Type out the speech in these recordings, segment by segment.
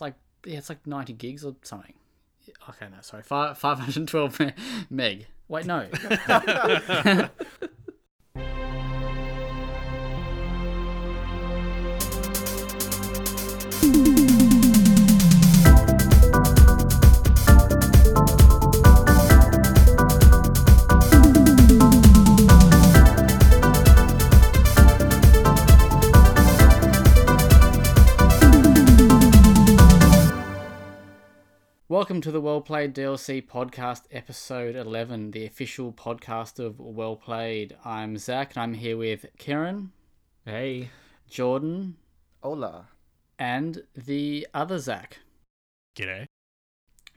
It's like yeah, it's like ninety gigs or something. Okay, no, sorry, five five hundred twelve meg. Wait, no. Well Played DLC podcast, episode 11, the official podcast of Well Played. I'm Zach, and I'm here with Kieran, Hey. Jordan, Hola. and the other Zach. G'day.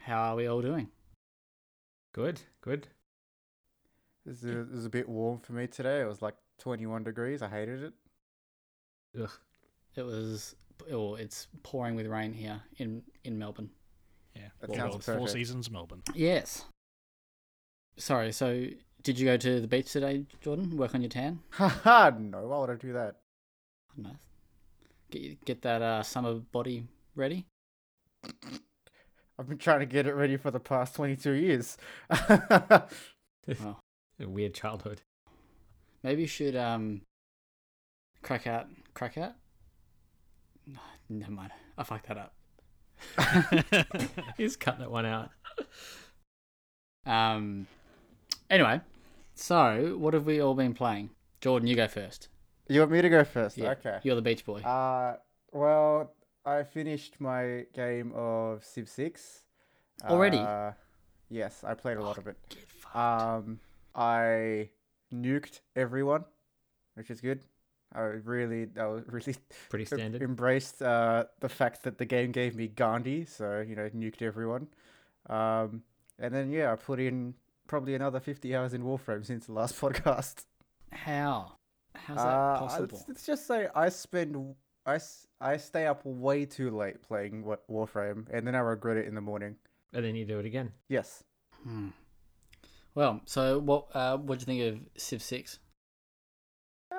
How are we all doing? Good, good. This is, this is a bit warm for me today. It was like 21 degrees. I hated it. Ugh. It was, oh, it's pouring with rain here in, in Melbourne. Yeah. That Four, sounds World- perfect. Four Seasons, Melbourne. Yes. Sorry, so did you go to the beach today, Jordan? Work on your tan? Haha, no. Why would I do that? I don't know. Get, get that uh, summer body ready? I've been trying to get it ready for the past 22 years. Oh. A weird childhood. Maybe you should um crack out crack out. No, Never mind. I fucked that up. He's cut that one out. Um anyway, so what have we all been playing? Jordan, you go first. you want me to go first? Yeah. Okay. You're the beach boy. Uh, well, I finished my game of Civ 6. Already? Uh, yes, I played a lot of it. Um, I nuked everyone, which is good. I really, I was really Pretty standard. embraced uh, the fact that the game gave me Gandhi, so you know, nuked everyone. Um, and then yeah, I put in probably another fifty hours in Warframe since the last podcast. How? How's that Uh, possible? Let's, let's just say I spend I, I stay up way too late playing Warframe, and then I regret it in the morning. And then you do it again. Yes. Hmm. Well, so what uh what do you think of Civ 6?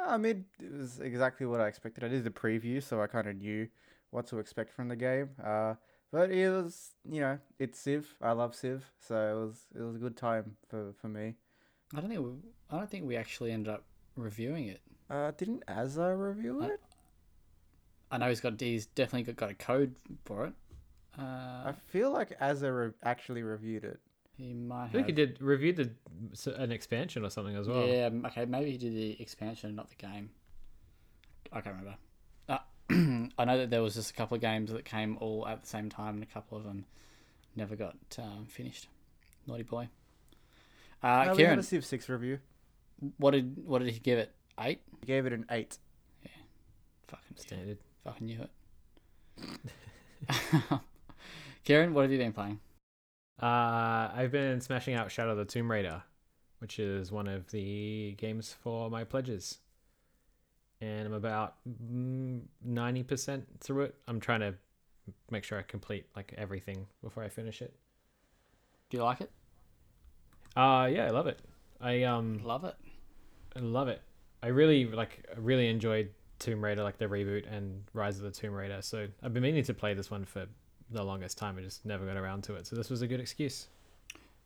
I mean, it was exactly what I expected. I did the preview, so I kind of knew what to expect from the game. Uh, but it was, you know, it's Civ. I love Civ, so it was it was a good time for, for me. I don't think we, I don't think we actually ended up reviewing it. Uh, didn't Azza review it? I know he's got he's definitely got, got a code for it. Uh, I feel like Azza re- actually reviewed it. He might I have. think he did reviewed the, an expansion or something as well. Yeah, okay, maybe he did the expansion, and not the game. I can't remember. Uh, I know that there was just a couple of games that came all at the same time, and a couple of them never got um, finished. Naughty boy. Uh, no, we had a Civ 6 review. what did what did he give it? Eight. He gave it an 8. Yeah. Fucking Standard. fucking knew it. Kieran, what have you been playing? Uh, I've been smashing out Shadow of the Tomb Raider, which is one of the games for my pledges. And I'm about mm, 90% through it. I'm trying to make sure I complete like everything before I finish it. Do you like it? Uh yeah, I love it. I um Love it. I love it. I really like I really enjoyed Tomb Raider, like the reboot and Rise of the Tomb Raider. So I've been meaning to play this one for the longest time. I just never got around to it. So this was a good excuse.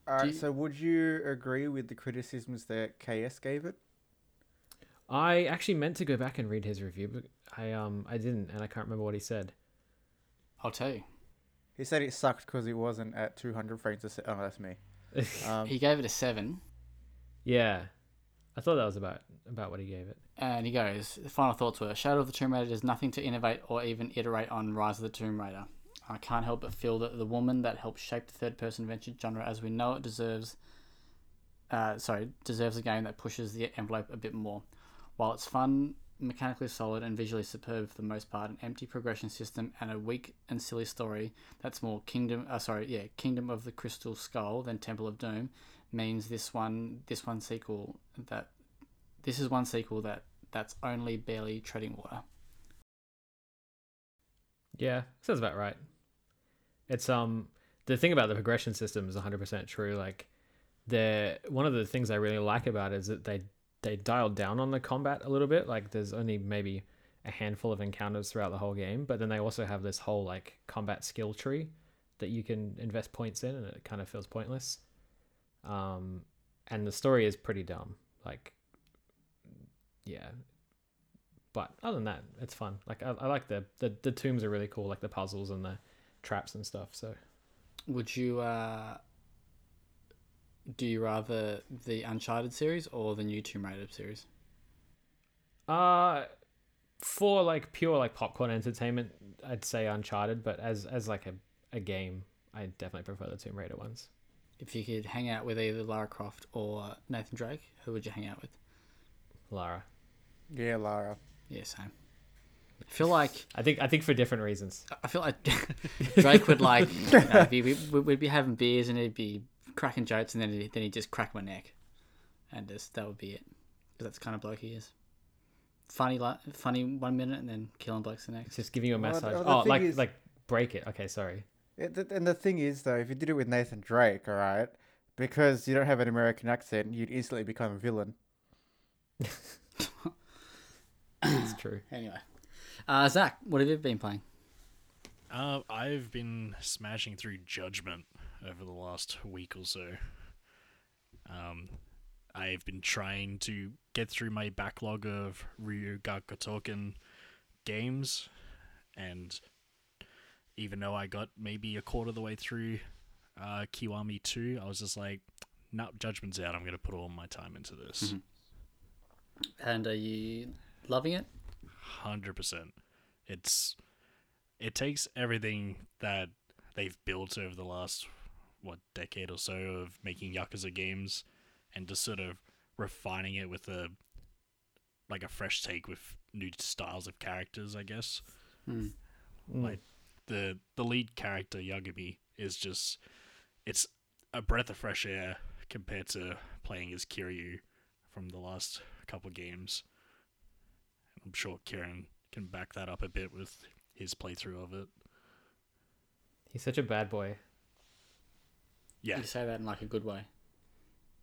Alright, you- so would you agree with the criticisms that KS gave it? I actually meant to go back and read his review, but I um I didn't, and I can't remember what he said. I'll tell you. He said it sucked because it wasn't at 200 frames a second. Oh, that's me. Um, He gave it a seven. yeah, I thought that was about about what he gave it. And he goes, the final thoughts were Shadow of the Tomb Raider does nothing to innovate or even iterate on Rise of the Tomb Raider. I can't help but feel that the woman that helped shape the third person adventure genre as we know it deserves uh, sorry, deserves a game that pushes the envelope a bit more. While it's fun, mechanically solid and visually superb for the most part, an empty progression system and a weak and silly story that's more Kingdom uh, sorry, yeah, Kingdom of the Crystal Skull than Temple of Doom means this one this one sequel that this is one sequel that that's only barely treading water. Yeah, sounds about right. It's um the thing about the progression system is 100% true. Like the one of the things I really like about it is that they they dialed down on the combat a little bit. Like there's only maybe a handful of encounters throughout the whole game, but then they also have this whole like combat skill tree that you can invest points in, and it kind of feels pointless. Um, and the story is pretty dumb. Like, yeah. But other than that, it's fun. Like I, I like the, the the tombs are really cool, like the puzzles and the traps and stuff. So Would you uh, do you rather the Uncharted series or the new Tomb Raider series? Uh for like pure like popcorn entertainment, I'd say Uncharted, but as as like a, a game, I definitely prefer the Tomb Raider ones. If you could hang out with either Lara Croft or Nathan Drake, who would you hang out with? Lara. Yeah, Lara. Yeah, same. I feel like I think I think for different reasons. I feel like Drake would like you know, be, we, we'd be having beers and he'd be cracking jokes and then he'd, then he'd just crack my neck, and just that would be it. Because that's the kind of bloke he is. Funny like funny one minute and then killing blokes the next. just giving you a massage. the- the oh, like is- like break it. Okay, sorry. Yeah, th- and the thing is, though, if you did it with Nathan Drake, all right, because you don't have an American accent, you'd instantly become a villain. It's true. Anyway, uh, Zach, what have you been playing? Uh, I've been smashing through Judgment over the last week or so. Um, I've been trying to get through my backlog of Ryu Ga Gotoku games, and even though I got maybe a quarter of the way through uh, Kiwami 2, I was just like, no, Judgment's out. I'm going to put all my time into this. Mhm. And are you loving it? Hundred percent. It's it takes everything that they've built over the last what decade or so of making Yakuza games and just sort of refining it with a like a fresh take with new styles of characters, I guess. Mm. Like the the lead character Yagami is just it's a breath of fresh air compared to playing as Kiryu from the last couple games. I'm sure Kieran can back that up a bit with his playthrough of it. He's such a bad boy. Yeah, You say that in like a good way.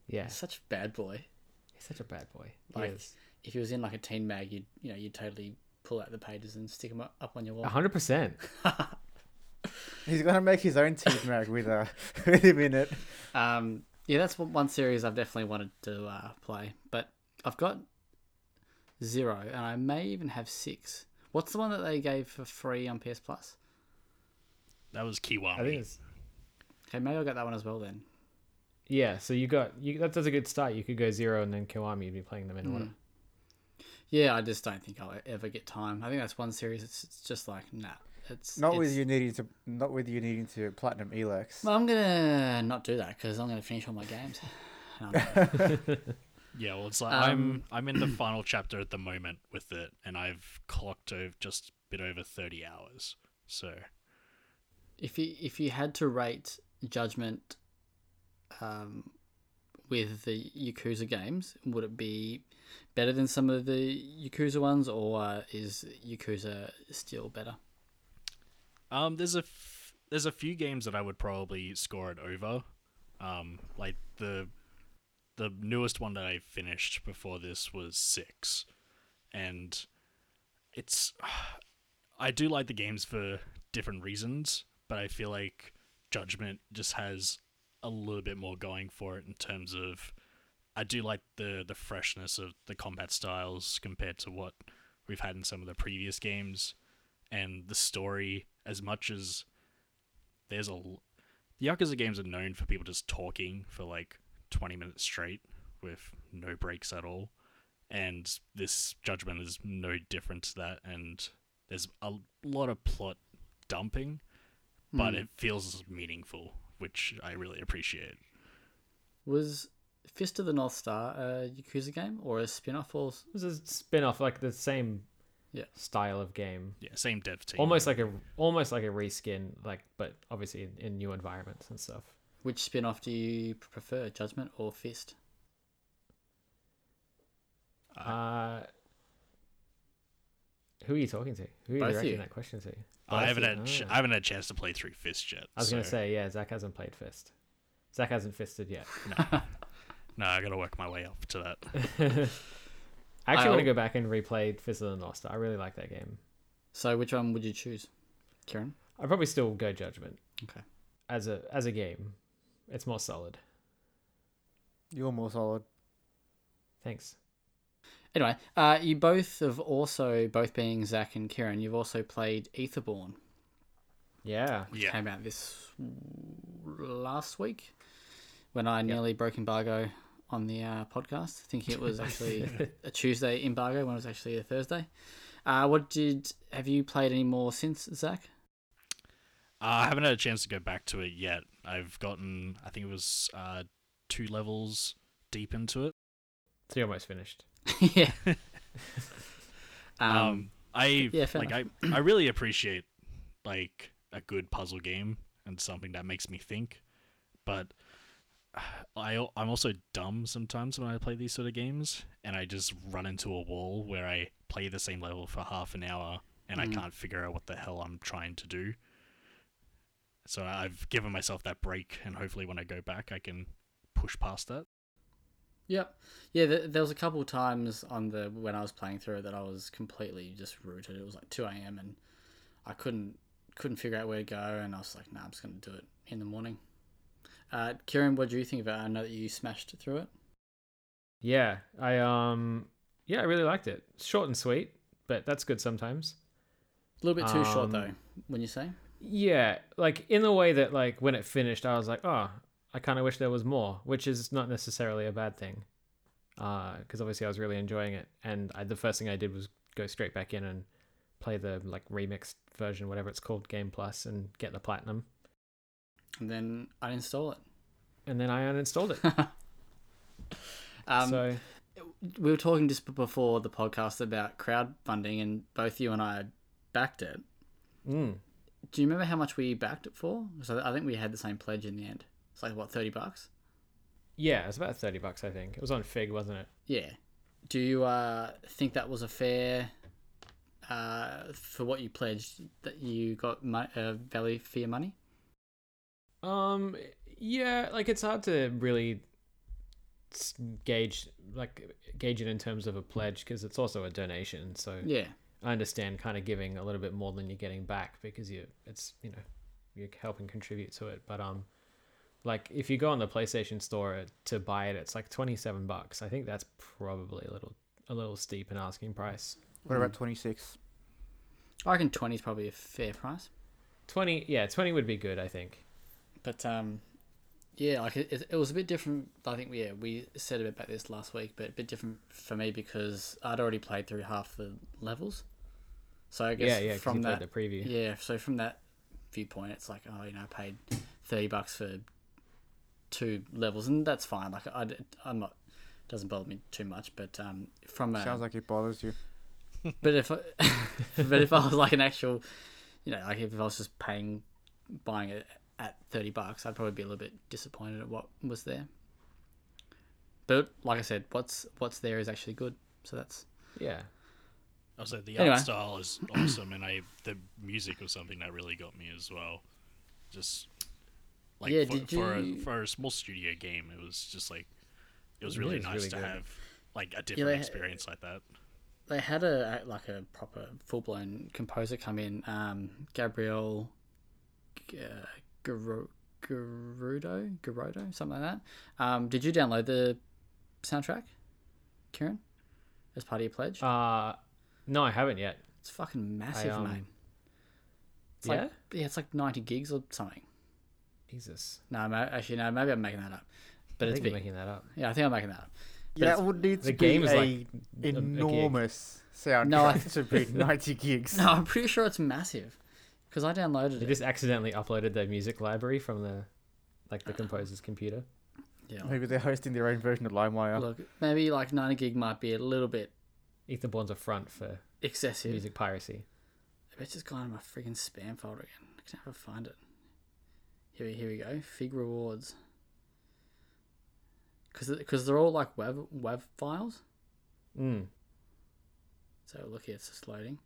Yeah, He's such a bad boy. he's such a bad boy. He Like- is. If he was in like a teen mag, you'd you know you'd totally pull out the pages and stick them up, up on your wall. A hundred percent. He's gonna make his own teen mag with uh with him in it. Um, yeah, that's one one series I've definitely wanted to uh, play, but I've got zero, and I may even have six. What's the one that they gave for free on PS Plus? that was I think Kiwami. it's Okay, maybe I'll get that one as well then. yeah. So you got you. That does a good start. You could go zero and then Kiwami. You'd be playing them in order. Mm. Yeah, I just don't think I'll ever get time. I think that's one series. It's, it's just like nah. It's Not with you needing to, not with you needing to platinum Elex. Well, I'm gonna not do that because I'm gonna finish all my games. Yeah, well, it's like Um, I'm I'm in the final chapter at the moment with it, and I've clocked over just a bit over thirty hours. So if you if you had to rate Judgment, um, with the Yakuza games, would it be better than some of the Yakuza ones, or uh, is Yakuza still better? Um, there's a f- there's a few games that I would probably score it over. Um, like the the newest one that I finished before this was six, and it's I do like the games for different reasons, but I feel like Judgment just has a little bit more going for it in terms of I do like the the freshness of the combat styles compared to what we've had in some of the previous games. And the story as much as there's a the Yakuza games are known for people just talking for like 20 minutes straight with no breaks at all and this judgment is no different to that and there's a lot of plot dumping but Hmm. it feels meaningful which I really appreciate was Fist of the North Star a Yakuza game or a spin-off or It was a spin off, like the same Yeah. style of game. yeah same dev team Almost like a almost like a reskin, like but obviously in, in new environments and stuff. Which spin-off do you prefer, Judgment or Fist? Uh, who are you talking to? Who are you directing you. that question to? I haven't you? had ch- Ah. I haven't had a chance to play through Fist yet I was gonna say yeah. Zach hasn't played Fist. Zach hasn't fisted yet. no I gotta work my way up to that I actually want to go back and replay Fist of the North Star. I really like that game. So which one would you choose, Kieran? I'd probably still go Judgment. Okay. As a as a game, it's more solid. You're more solid. Thanks. Anyway, uh, you both have also, both being Zach and Kieran, you've also played Etherborn, Yeah. which Yeah. came out this last week when I nearly broke embargo on the uh, podcast, thinking it was actually a Tuesday embargo when it was actually a Thursday. Uh, what did have you played any more since Zach? Uh, I haven't had a chance to go back to it yet. I've gotten, I think it was uh, two levels deep into it. So you're almost finished. yeah. Um, um, I yeah, fair like I, I really appreciate like a good puzzle game and something that makes me think, but I I'm also dumb sometimes when I play these sort of games, and I just run into a wall where I play the same level for half an hour and Mhm. I can't figure out what the hell I'm trying to do. So I've given myself that break, and hopefully when I go back, I can push past that. Yep. Yeah, th- there was a couple of times on the when I was playing through it that I was completely just rooted. It was like two a.m. and I couldn't couldn't figure out where to go, and I was like, "Nah, I'm just gonna do it in the morning." Uh, Kieran, what do you think of it? I know that you smashed through it. Yeah. I um yeah, I really liked it. Short and sweet, but that's good sometimes. A little bit too short Um, though. When you say, Yeah, like in the way that like when it finished, I was like, oh, I kind of wish there was more, which is not necessarily a bad thing, because obviously I was really enjoying it, and I, the first thing I did was go straight back in and play the like remixed version, whatever it's called, Game Plus, and get the platinum, and then I uninstall it. and then I uninstalled it. um, so we were talking just before the podcast about crowdfunding, and both you and I backed it. mm, Do you remember how much we backed it for? Because I I think we had the same pledge in the end. It's like what thirty bucks. yeah, it was about thirty bucks, I think. It was on Fig, wasn't it? Yeah. Do you uh, think that was a fair uh, for what you pledged that you got mo- uh, value for your money? Um, yeah, like it's hard to really gauge like gauge it in terms of a pledge because it's also a donation. So Yeah. I understand kind of giving a little bit more than you're getting back because you it's you know you're helping contribute to it. But um, like if you go on the PlayStation Store to buy it, it's like twenty seven bucks. I think that's probably a little a little steep in asking price. What about 26? I reckon twenty is probably a fair price. Twenty, yeah, twenty would be good. I think. But um, yeah, like it, it was a bit different. I think yeah, we said a bit about this last week, but a bit different for me because I'd already played through half the levels. So I guess Yeah, yeah. 'cause from that the preview. Yeah, so from that viewpoint, it's like, oh, you know, I paid thirty bucks for two levels, and that's fine. Like, I, I'm not, doesn't bother me too much. But um, from a, Sounds like it bothers you. but if, I, but if I was like an actual, you know, like if I was just paying, buying it at thirty bucks, I'd probably be a little bit disappointed at what was there. But like I said, what's what's there is actually good. So that's Yeah. Also, the Anyway. art style is awesome, and I the music was something that really got me as well. Just like Yeah, for, did for you- a for a small studio game, it was just like it was It really nice really to good. have like a different they- experience like that. they had a like a proper full blown composer come in, um, Gabriel G- uh, Garudo, Garudo, something like that. Um, did you download the soundtrack, Kieran, as part of your pledge? Uh, no, I haven't yet. it's fucking massive, um, mate. It's yeah. like yeah, it's like ninety gigs or something. Jesus. No, actually, no, maybe I'm making that up. But I it's think big. making that up. Yeah, I think I'm making that up. But Yeah, it would need to The be game is a like a- a enormous soundtrack No, I- to be 90 gigs. No, I'm pretty sure it's massive because I downloaded it. They it. just accidentally uploaded their music library from the like the composer's computer. Yeah, Maybe they're hosting their own version of LimeWire. look, maybe like ninety gig might be a little bit Etherborn's a front for excessive. music piracy. It's just gone in my freaking spam folder again. I can never find it. Here, we- here we go. Fig rewards. Because because they're all like web web files. Mm. So look here, it's just loading.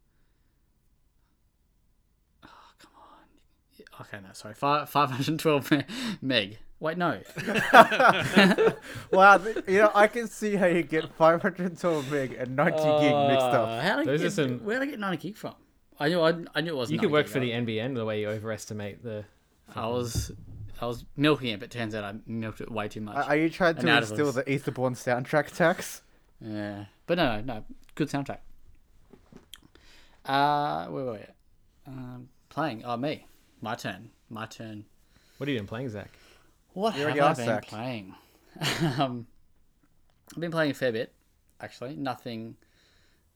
Oh come on! Okay, no, sorry, five five hundred twelve meg. Wait, no. wow, you know I can see how you get 512 meg and 90 gig mixed up. Uh, How did I Those are get, some- Where did I get ninety gig from? I knew I, I knew it wasn't. You could work gig, for the? NBN the way you overestimate the. I was I was milking it, but turns out I milked it way too much. Are are you trying to now instill the Etherborn soundtrack tax? Yeah, but no, no, no, good soundtrack. Uh, where were we? Um, playing. Oh, me. My turn. My turn. What have you been playing, Zach? What have I been Zach. playing? um, I've been playing a fair bit, actually. Nothing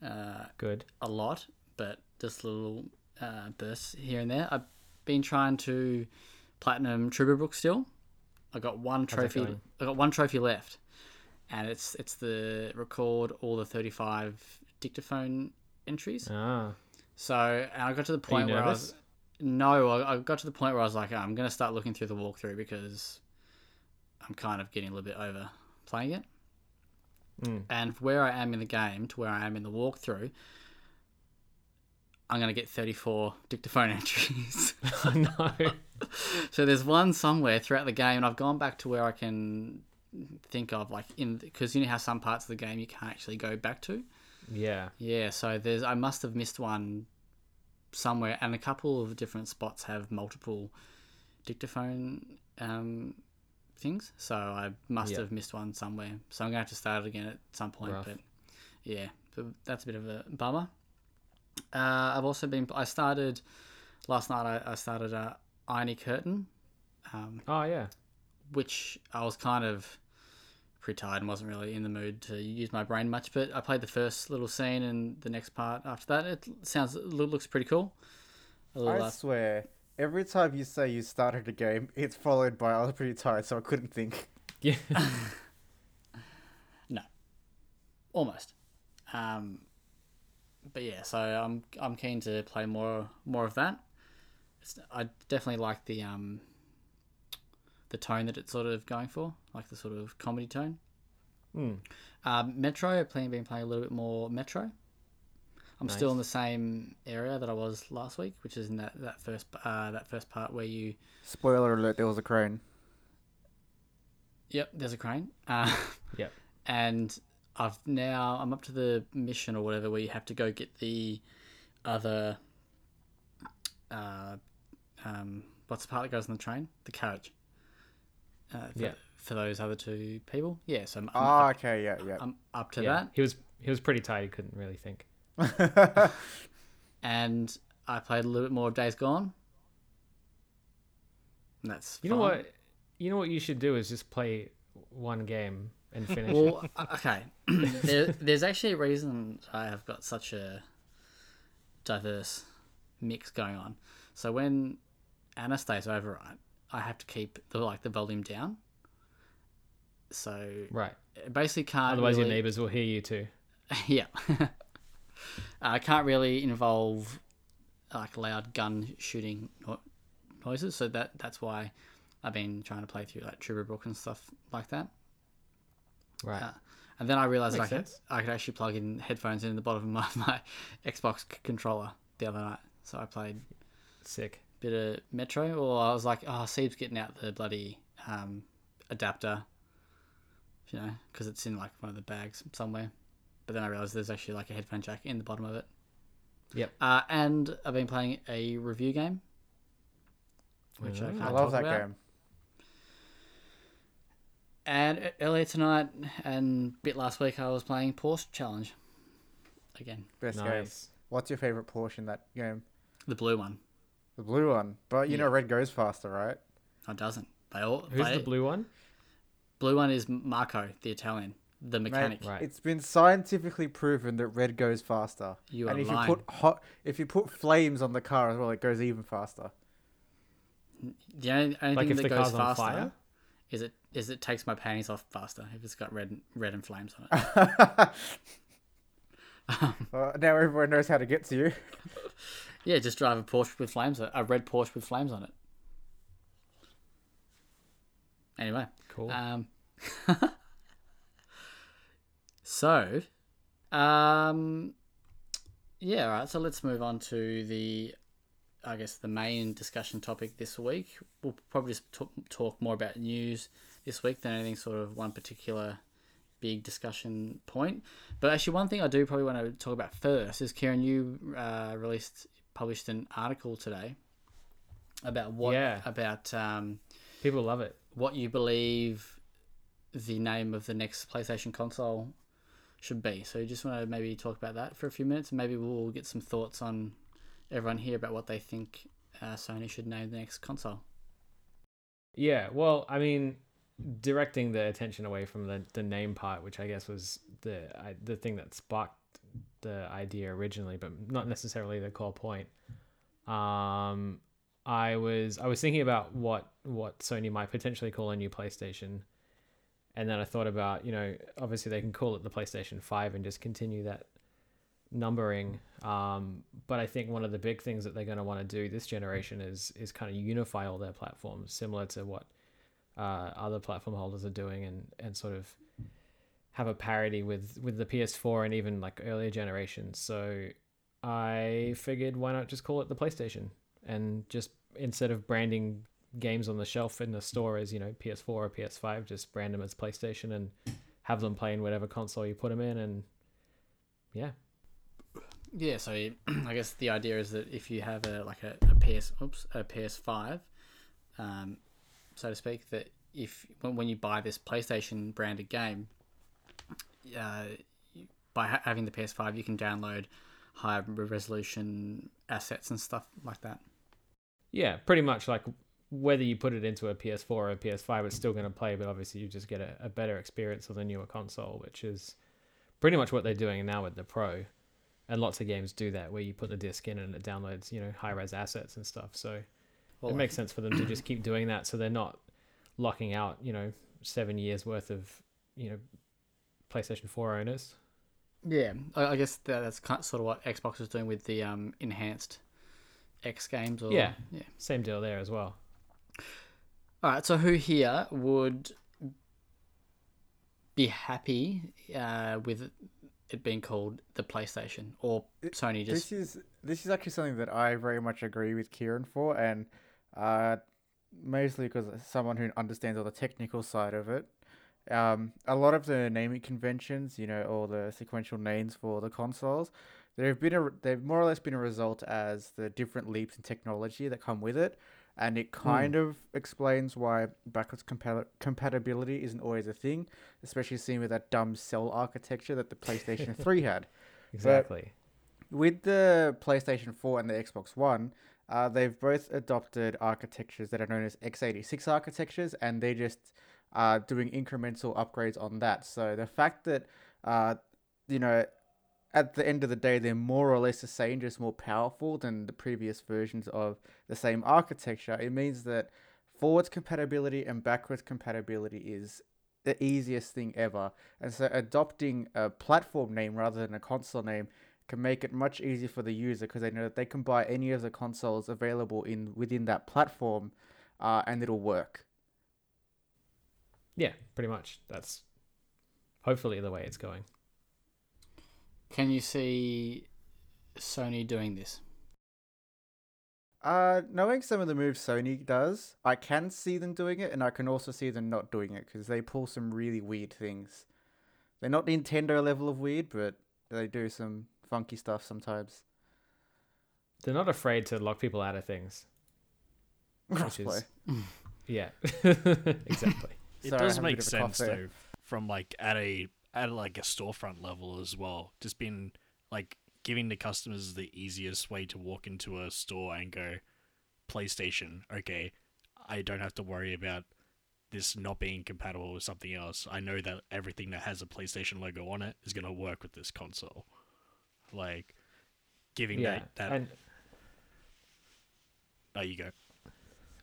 uh, Good. a lot, but just little uh, bursts here and there. I've been trying to platinum Trüberbrook still. I got one trophy. I got one trophy left, and it's it's the record all the thirty five dictaphone entries. Ah, So and I got to the point where I was no, I, I got to the point where I was like, I'm gonna start looking through the walkthrough because I'm kind of getting a little bit over playing it. Mm. And where I am in the game to where I am in the walkthrough, I'm gonna get 34 dictaphone entries. no. so there's one somewhere throughout the game, and I've gone back to where I can think of like in because you know how some parts of the game you can't actually go back to. Yeah. Yeah, so there's I must have missed one somewhere, and a couple of different spots have multiple dictaphone um, things. So I must Yeah. have missed one somewhere. So I'm gonna have to start it again at some point. Rough. But yeah, but that's a bit of a bummer. Uh, I've also been. I started last night. I, I started uh, Irony Curtain, um, Oh yeah. which I was kind of pretty tired and wasn't really in the mood to use my brain much. But I played the first little scene and the next part after that. It sounds it looks pretty cool. I uh, swear, every time you say you started a game, it's followed by I was pretty tired, so I couldn't think. Yeah. no. almost. Um, but yeah, so I'm I'm keen to play more more of that. It's, I definitely like the um the tone that it's sort of going for, like the sort of comedy tone. Hmm. Um, Metro, I've been playing a little bit more Metro. I'm still in the same area that I was last week, which is in that that first uh, that first part where you Spoiler alert: there was a crane. Yep, there's a crane. Uh, Yep. And I've now I'm up to the mission or whatever where you have to go get the other. Uh, um, what's the part that goes on the train? The carriage. Uh, for, Yeah. For those other two people, yeah. So I'm, I'm, Ah, up, okay, yeah, yeah. I'm up to yeah. He was he was pretty tired. He couldn't really think. and I played a little bit more of Days Gone. And that's You know what? You know what you should do is just play one game and finish. it. Well, uh, okay. there, there's actually a reason I have got such a diverse mix going on. So when Anna stays over, right, I have to keep the like the volume down. So Right. Basically can't. Otherwise, really, your neighbors will hear you too. yeah. I can't really involve like loud gun shooting noises, so that that's why I've been trying to play through like Trüberbrook and stuff like that. Right. Uh, And then I realized I could, sense. I could actually plug in headphones in the bottom of my, my Xbox c- controller the other night. So I played Sick. bit of Metro, or I was like, oh, Seeb's getting out the bloody um, adapter, you know, because it's in like one of the bags somewhere. But then I realized there's actually like a headphone jack in the bottom of it. Yep. Uh, and I've been playing a review game, which I can't I love talk that about. game. And earlier tonight and bit last week, I was playing Porsche Challenge again, Best game. What's your favorite Porsche in that game? the blue one. The blue one. But you know, red goes faster, right? No, it doesn't. They all. Who's they- the blue one? blue one is Marco, the Italian, the mechanic. Mate, Right. It's been scientifically proven that red goes faster. You and are if lying. you put hot, if you put flames on the car as well, it goes even faster. The only, only Like thing if that the goes car's on faster fire? is it is it takes my panties off faster if it's got red red and flames on it. Well, now everyone knows how to get to you. yeah, just drive a Porsche with flames, a red Porsche with flames on it. Anyway, Cool. Um, so, um, yeah, all right. So let's move on to the I guess, the main discussion topic this week. We'll probably just talk, talk more about news this week than anything sort of one particular big discussion point. But actually, one thing I do probably want to talk about first is Kieran, you uh, released published an article today about what Yeah. about um, People love it. what you believe the name of the next PlayStation console should be. So you just want to maybe talk about that for a few minutes, and maybe we'll get some thoughts on everyone here about what they think uh, Sony should name the next console. Yeah, well, I mean, directing the attention away from the, the name part, which I guess was the I, the thing that sparked the idea originally, but not necessarily the core point. Um, I was I was thinking about what what Sony might potentially call a new PlayStation, and then I thought about you know obviously they can call it the PlayStation Five and just continue that numbering. Um, but I think one of the big things that they're going to want to do this generation is is kind of unify all their platforms, similar to what uh, other platform holders are doing, and and sort of have a parity with with the PS4 and even like earlier generations. So I figured why not just call it the PlayStation and just instead of branding games on the shelf in the store as you know PS4 or PS5, just brand them as PlayStation and have them play in whatever console you put them in, and yeah, Yeah, so you- I guess the idea is that if you have a like a, a PS, oops, a PS5, um, so to speak, that if when, when you buy this PlayStation branded game, uh, by ha- having the PS5, you can download higher resolution assets and stuff like that. Yeah, pretty much like whether you put it into a PS4 or a PS5, it's still going to play, but obviously you just get a, a better experience on the newer console, which is pretty much what they're doing now with the Pro. And lots of games do that, where you put the disc in and it downloads, you know, high res assets and stuff. So Well, it makes sense for them to just keep doing that, so they're not locking out, you know, seven years worth of, you know, PlayStation 4 owners. Yeah, I, I guess that, that's kind of sort of what Xbox is doing with the um, enhanced X games. Or, Yeah. yeah. Same deal there as well. All right. So who here would be happy uh, with it being called the PlayStation or Sony? Just This is this is actually something that I very much agree with Kieran for, and uh, mostly because someone who understands all the technical side of it. Um, a lot of the naming conventions, you know, all the sequential names for the consoles, they've been a, they've more or less been a result as the different leaps in technology that come with it, and it kind of explains why backwards compa- compatibility isn't always a thing, especially seeing with that dumb cell architecture that the PlayStation Three had Exactly. with the PlayStation 4 and the Xbox One, uh, they've both adopted architectures that are known as x86 architectures, and they're just are doing incremental upgrades on that. So the fact that, uh, you know, at the end of the day, they're more or less the same, just more powerful than the previous versions of the same architecture, it means that forwards compatibility and backwards compatibility is the easiest thing ever. And so adopting a platform name rather than a console name can make it much easier for the user because they know that they can buy any of the consoles available in within that platform, uh, and it'll work. Yeah, pretty much. That's hopefully the way it's going. Can you see Sony doing this? Uh, knowing some of the moves Sony does, I can see them doing it, and I can also see them not doing it because they pull some really weird things. They're not Nintendo level of weird, but they do some funky stuff sometimes. They're not afraid to lock people out of things. Which is- Yeah, exactly. It Sorry, does make bit of a cough sense though, from like at a at like a storefront level as well. Just being like giving the customers the easiest way to walk into a store and go, PlayStation. Okay, I don't have to worry about this not being compatible with something else. I know that everything that has a PlayStation logo on it is gonna work with this console. Like giving Yeah, that that. and there you go.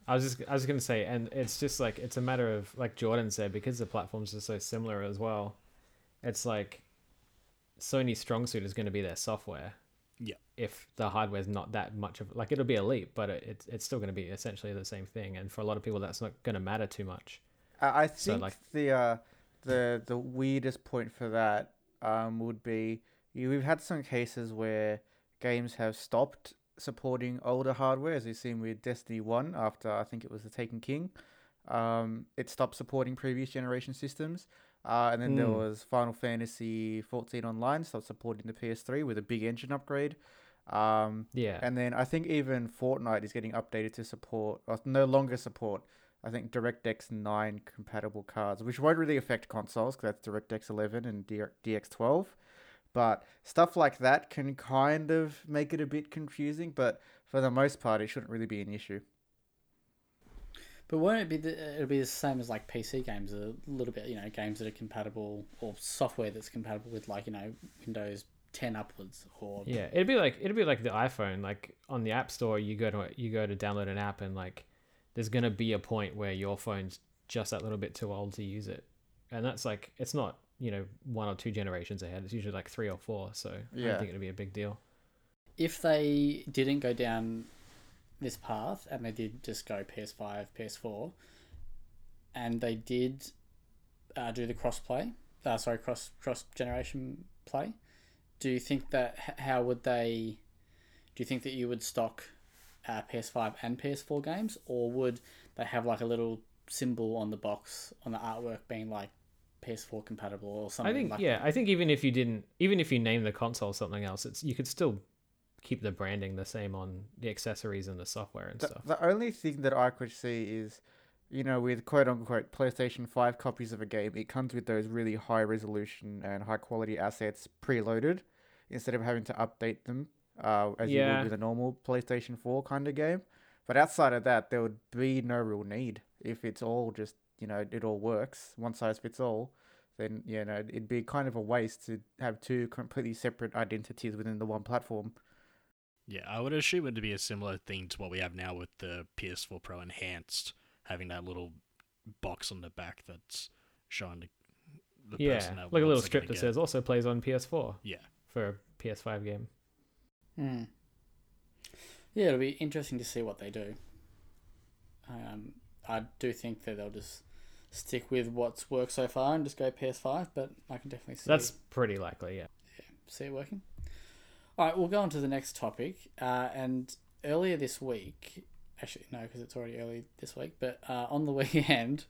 I was just I was gonna say, and it's just like it's a matter of like Jordan said because the platforms are so similar as well. It's like Sony's strong suit is going to be their software. Yeah. If the hardware's not that much of like it'll be a leap, but it, it's it's still going to be essentially the same thing. And for a lot of people, that's not going to matter too much. I I So, think like- the uh, the the weirdest point for that um, would be you, we've had some cases where games have stopped supporting older hardware, as we've seen with Destiny 1 after I think it was The Taken King. Um, it stopped supporting previous generation systems. Uh, and then there Hmm. was Final Fantasy 14 Online, stopped supporting the PS3 with a big engine upgrade. Um, Yeah. and then I think even Fortnite is getting updated to support, or no longer support, I think DirectX 9 compatible cards, which won't really affect consoles because that's DirectX 11 and DX 12. But stuff like that can kind of make it a bit confusing, but for the most part, it shouldn't really be an issue. But won't it be the, it'll be the same as like PC games a little bit, you know, games that are compatible or software that's compatible with like, you know, Windows 10 upwards or Yeah, it'd be like it'd be like the iPhone. Like on the App Store, you go to you go to download an app, and like there's gonna be a point where your phone's just that little bit too old to use it, and that's like it's not you know one or two generations ahead. It's usually like three or four. So I Yeah. don't think it'd be a big deal. if they didn't go down this path and they did just go PS5, PS4, and they did uh, do the crossplay, uh, sorry, cross cross generation play, do you think that how would they? Do you think that you would stock uh, PS5 and PS4 games, or would they have like a little symbol on the box on the artwork being like PS4 compatible or something? I think like yeah, I think even if you didn't, even if you name the console something else, it's you could still keep the branding the same on the accessories and the software and The, stuff. the only thing that I could see is, you know, with quote unquote PlayStation 5 copies of a game, it comes with those really high resolution and high quality assets preloaded instead of having to update them uh, as you would with a normal PlayStation 4 kind of game. But outside of that, there would be no real need if it's all just, you know, it all works, one size fits all. Then, you know, it'd be kind of a waste to have two completely separate identities within the one platform. Yeah, I would assume it to be a similar thing to what we have now with the PS4 Pro Enhanced, having that little box on the back that's showing the, the yeah, person that like a little wants strip that it. says also plays on PS4 Yeah, for a PS5 game. Hmm. Yeah, it'll be interesting to see what they do. Um, I do think that they'll just stick with what's worked so far and just go PS5, but I can definitely see That's pretty likely, yeah. see it working. All right, we'll go on to the next topic. Uh, and earlier this week, actually no, because it's already early this week, but uh, on the weekend,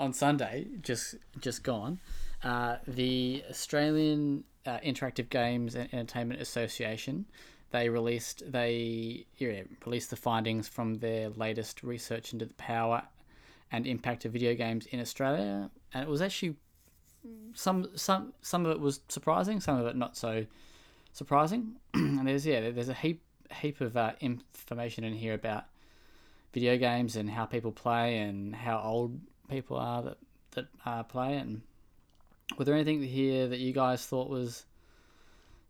on Sunday, just just gone, uh, the Australian uh, Interactive Games and Entertainment Association they released they yeah, released the findings from their latest research into the power and impact of video games in Australia, and it was actually some some some of it was surprising, some of it not so surprising. and there's yeah, there's a heap heap of uh, information in here about video games and how people play and how old people are that that uh, play. And were there anything here that you guys thought was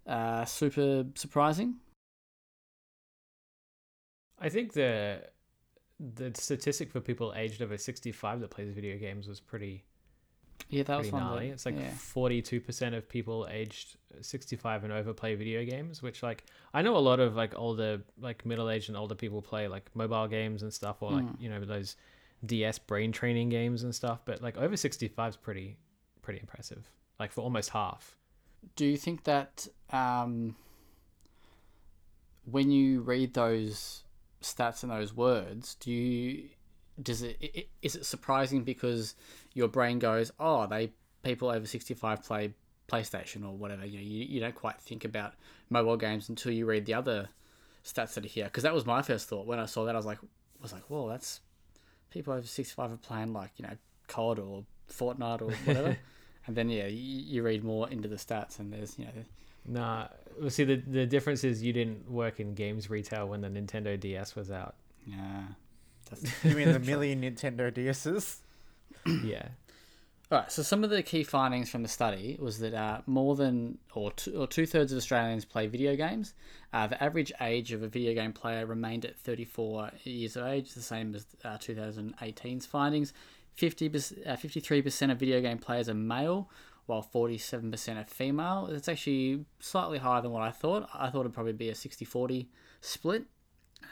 uh, super surprising? I think the the statistic for people aged over 65 that plays video games was pretty Yeah, that was pretty gnarly. That, It's like yeah. 42% of people aged 65 and over play video games, which like I know a lot of like older like middle-aged and older people play like mobile games and stuff or like, Mm. you know, those DS brain training games and stuff, but like over 65 is pretty pretty impressive. Like for almost half. Do you think that um, when you read those stats and those words, do you does it, i- i- it surprising because your brain goes, oh, they people over sixty five play PlayStation or whatever. You know, you, you don't quite think about mobile games until you read the other stats that are here. Because that was my first thought when I saw that. I was like, I was like, whoa, that's people over sixty five are playing like you know COD or Fortnite or whatever. and then yeah, you, you read more into the stats and there's you know Nah, well, see the the difference is you didn't work in games retail when the Nintendo DS was out. yeah. That's, You mean the million Nintendo DSs? yeah. All right. So some of the key findings from the study was that uh, more than or two, or two thirds of Australians play video games. Uh, the average age of a video game player remained at 34 years of age, the same as uh, 2018's findings. 50 uh, 53% of video game players are male, while 47% are female. It's actually slightly higher than what I thought. I thought it'd probably be a 60-40 split.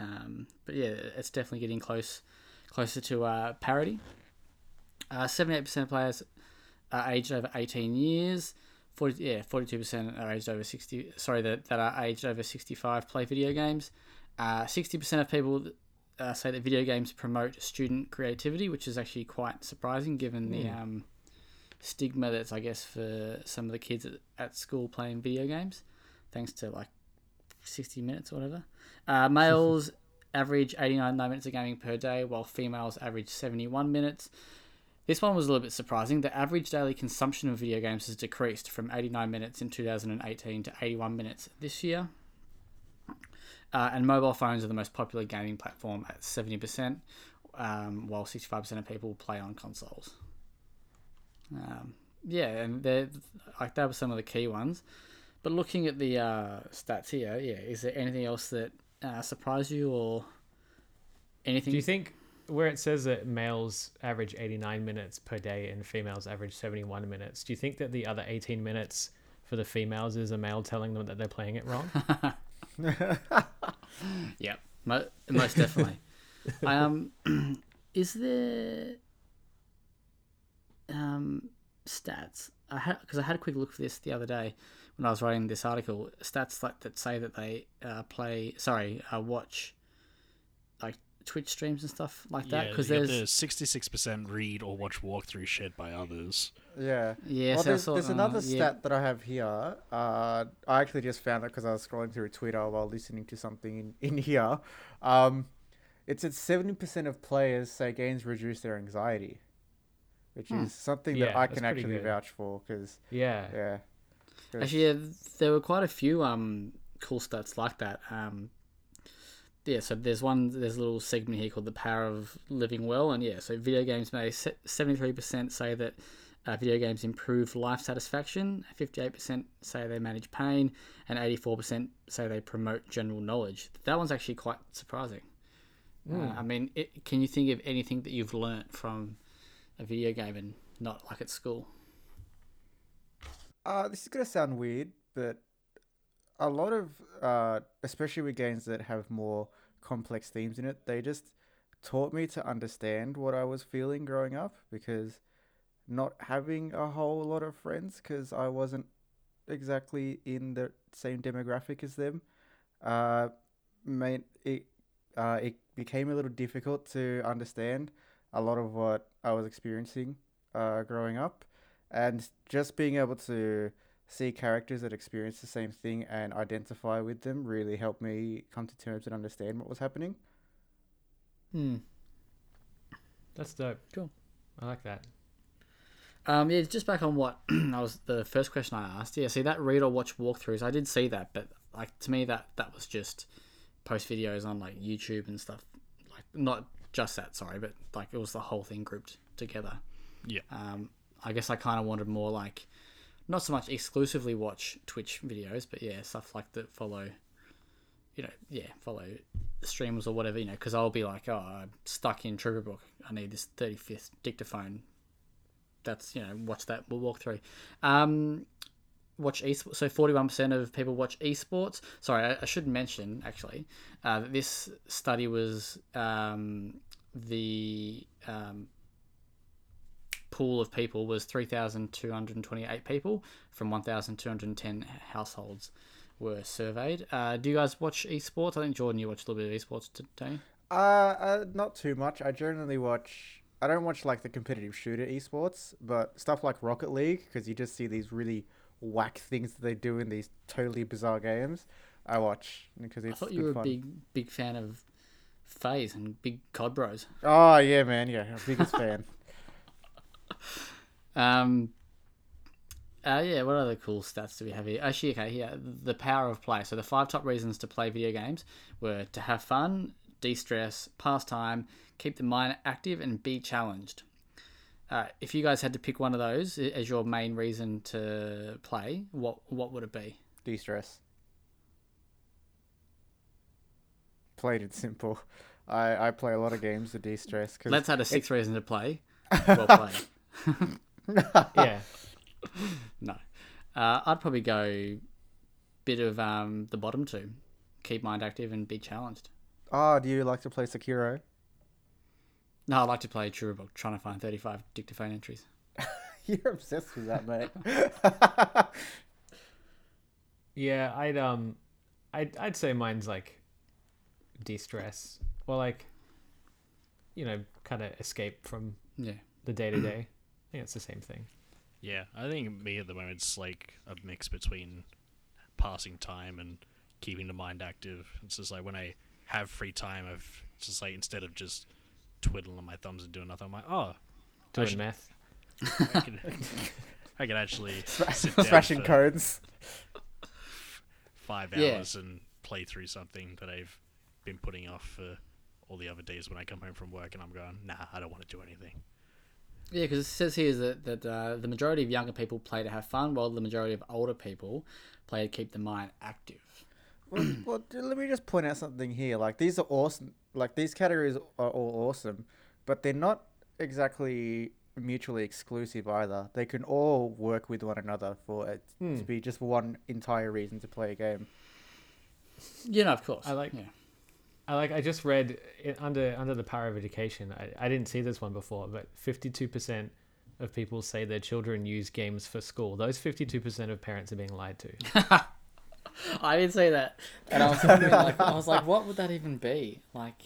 Um, but yeah, it's definitely getting close, closer to uh, parity. Uh, 78% of players are aged over 18 years. 40, yeah, 42% are aged over 60. Sorry, that, that are aged over 65 play video games. Uh, 60% of people uh, say that video games promote student creativity, which is actually quite surprising given the Hmm. um, stigma that's, I guess, for some of the kids at, at school playing video games, thanks to like 60 minutes or whatever. Uh, males average 89 minutes of gaming per day, while females average 71 minutes. This one was a little bit surprising. The average daily consumption of video games has decreased from 89 minutes in 2018 to 81 minutes this year. Uh, and mobile phones are the most popular gaming platform at 70%, um, while 65% of people play on consoles. Um, yeah, and like that were some of the key ones. But looking at the uh, stats here, yeah, is there anything else that uh, surprised you or anything? Do you think where it says that males average 89 minutes per day and females average 71 minutes, do you think that the other 18 minutes for the females is a male telling them that they're playing it wrong? Yeah, mo- most definitely. um, is there um, stats? I had because I had a quick look for this the other day when I was writing this article. Stats like that say that they uh, play, sorry, uh, watch like Twitch streams and stuff like that. yeah, Because you got there's the sixty-six percent read or watch walkthrough shared by others. Yeah. yeah, well, so there's, saw- there's uh, another yeah. stat that I have here. Uh, I actually just found it because I was scrolling through Twitter while listening to something in, in here. Um, it said 70% of players say games reduce their anxiety, which Hmm. is something Yeah, that I can actually vouch for because, yeah. yeah. Actually, yeah, there were quite a few um cool stats like that. Um, yeah, so there's one, there's a little segment here called the power of living well, and yeah, so video games may seventy three percent say that uh, video games improve life satisfaction. Fifty eight percent say they manage pain, and eighty four percent say they promote general knowledge. That one's actually quite surprising. Uh, I mean, it, can you think of anything that you've learnt from a video game and not like at school? Uh, this is gonna sound weird, but a lot of, uh, especially with games that have more complex themes in it, they just taught me to understand what I was feeling growing up because not having a whole lot of friends because I wasn't exactly in the same demographic as them, uh, made it, uh, it became a little difficult to understand a lot of what I was experiencing, uh, growing up and just being able to see characters that experience the same thing and identify with them really helped me come to terms and understand what was happening. Hmm. That's dope. Cool. I like that. Um, yeah, just back on what I was the first question I asked. Yeah, see that read or watch walkthroughs. I did see that, but like to me that that was just post videos on like YouTube and stuff. Like not just that, sorry, but like it was the whole thing grouped together. Yeah. Um, I guess I kind of wanted more like not so much exclusively watch Twitch videos, but yeah, stuff like that follow. You know, yeah, follow streamers or whatever. You know, because I'll be like, oh, I'm stuck in Trüberbrook. I need this 35th dictaphone that's you know watch that we'll walk through um watch esports so 41% of people watch esports sorry i, I should mention actually uh, that this study was um, the um, pool of people was 3228 people from 1210 households were surveyed uh, do you guys watch esports i think jordan you watched a little bit of esports t- don't you Uh, uh, not too much. I generally watch. I don't watch like the competitive shooter esports, but stuff like Rocket League because you just see these really whack things that they do in these totally bizarre games. I watch because it's. i thought good you were a big big fan of phase and big cod bros Oh yeah, man. Yeah, biggest fan. Um. Uh, yeah, what other cool stats do we have here? Actually, okay, yeah, the power of play. So the five top reasons to play video games were to have fun, de-stress, pass time, keep the mind active, and be challenged. Uh, if you guys had to pick one of those as your main reason to play, what what would it be? De-stress. Played it simple. I, I play a lot of games to de-stress because Let's add a sixth reason to play. Well played. Yeah. No, uh, I'd probably go bit of um the bottom two, keep mind active and be challenged. Oh, do you like to play Sekiro? No, I like to play True Book, trying to find 35 dictaphone entries. You're obsessed with that, mate. Yeah, I'd um, I'd I'd say mine's like de-stress or like you know kind of escape from Yeah. the day to day. I think it's the same thing. Yeah, I think me at the moment it's like a mix between passing time and keeping the mind active. It's just like when I have free time, I've it's just like instead of just twiddling my thumbs and doing nothing, I'm like, oh, Doing should- math. I can, I can actually sit down Smashing for codes. five Yeah. hours and play through something that I've been putting off for all the other days when I come home from work, and I'm going, nah, I don't want to do anything. Yeah, because it says here that that uh, the majority of younger people play to have fun, while the majority of older people play to keep the mind active. well, well, let me just point out something here. Like these are awesome. Like these categories are all awesome, but they're not exactly mutually exclusive either. They can all work with one another for it Hmm. to be just one entire reason to play a game. You know, of course. I like- Yeah. I like. I just read it under under the power of education. I, I didn't see this one before, but fifty two percent of people say their children use games for school. Those fifty two percent of parents are being lied to. I didn't say that, and I was like, I was like, what would that even be? Like,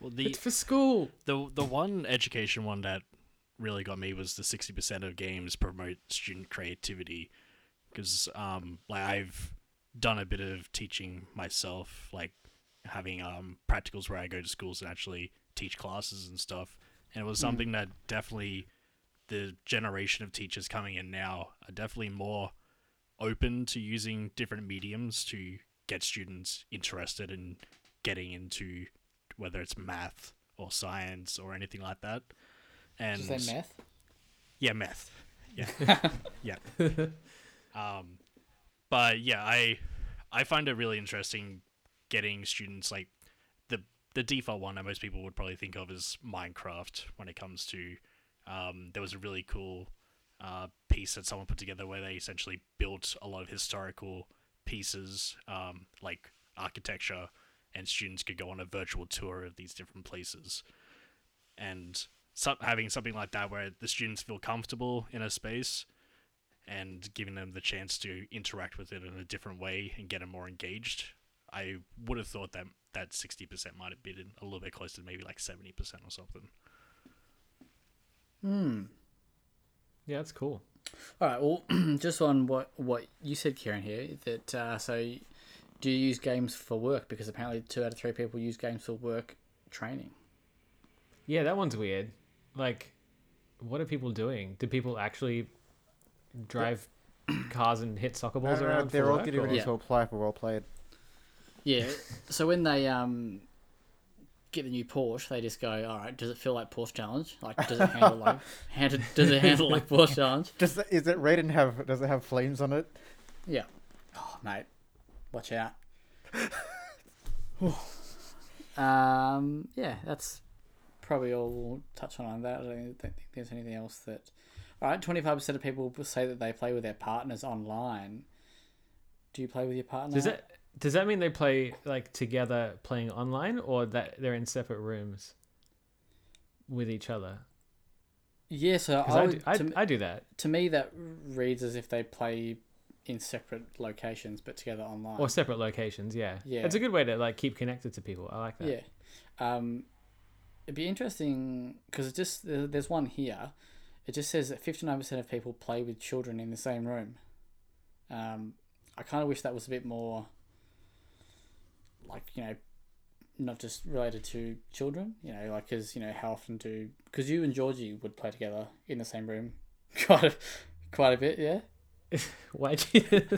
Well, the it's for school. the the one education one that really got me was the sixty percent of games promote student creativity, because um like I've done a bit of teaching myself, like having um practicals where I go to schools and actually teach classes and stuff, and it was something that definitely the generation of teachers coming in now are definitely more open to using different mediums to get students interested in getting into whether it's math or science or anything like that. And did you say meth? yeah, math. Yeah, yeah. Um, but yeah, I I find it really interesting getting students like the the default one that most people would probably think of is Minecraft when it comes to. Um, there was a really cool uh, piece that someone put together where they essentially built a lot of historical pieces, um, like architecture, and students could go on a virtual tour of these different places. And so, having something like that where the students feel comfortable in a space and giving them the chance to interact with it in a different way and get them more engaged, I would have thought that that 60% might have been a little bit closer to maybe like 70% or something. Hmm. Yeah, that's cool. All right. Well, just on what what you said, Kieran here, that uh, so do you use games for work? Because apparently two out of three people use games for work training. Yeah, that one's weird. Like, what are people doing? Do people actually drive cars and hit soccer balls No, no, no, around? they're for all work, getting ready Yeah. to apply for well played. Yeah. so when they um get the new Porsche, they just go, all right. Does it feel like Porsche Challenge? Like, does it handle like handle, does it handle like Porsche Challenge? Does it- is it red and have does it have flames on it? Yeah. Oh, mate, watch out. um. Yeah, that's probably all we'll touch on on that. I don't think there's anything else that. All right, twenty five percent of people say that they play with their partners online. Do you play with your partner? Does that does that mean they play like together playing online, or that they're in separate rooms with each other? Yeah, so I, I, do, I, to, I do that, to me that reads as if they play in separate locations but together online. or separate locations. Yeah, Yeah. It's a good way to like keep connected to people. I like that. Yeah. Um, it'd be interesting because it just there's one here. It just says that 59% of people play with children in the same room. Um, I kind of wish that was a bit more like, you know, not just related to children, you know, like, because, you know, how often do, because you and Georgie would play together in the same room quite a, quite a bit, yeah? Why'd you?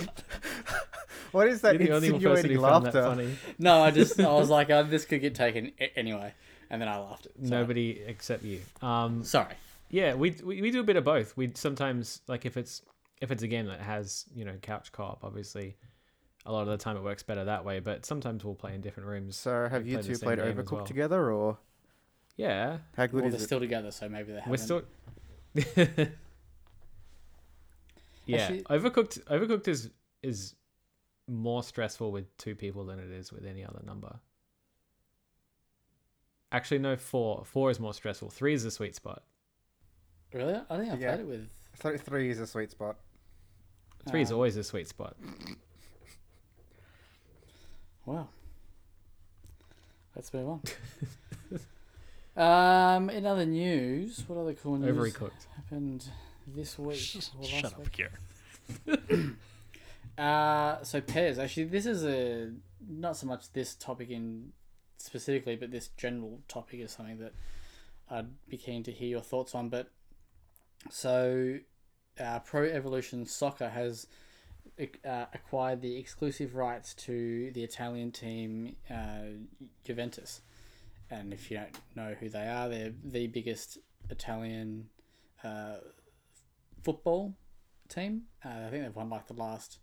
What is that You're the only person insinuating who found that funny. No, I just, I was like, oh, this could get taken anyway. And then I laughed. At it. Sorry. Nobody except you. Um, Sorry. Yeah, we, we we do a bit of both. We sometimes like if it's if it's a game that has you know couch co-op, obviously, a lot of the time it works better that way. But sometimes we'll play in different rooms. So have you play two played Overcooked well. together, or Yeah, how good Well, is they're it? still together, so maybe they haven't. we're still. yeah, Actually- overcooked. Overcooked is is more stressful with two people than it is with any other number. Actually, no. Four. Four is more stressful. Three is the sweet spot. Really? I think I Yeah. played it with. Th- Three is a sweet spot. Three is uh, always a sweet spot. Wow. Let's move on. um, in other news, what other cool news Overcooked. happened this week? Shut up, week? Kieran. Uh, so PES, actually, this is a not so much this topic in specifically, but this general topic is something that I'd be keen to hear your thoughts on. But so, uh, Pro Evolution Soccer has uh, acquired the exclusive rights to the Italian team uh, Juventus, and if you don't know who they are, they're the biggest Italian uh, football team. Uh, I think they've won like the last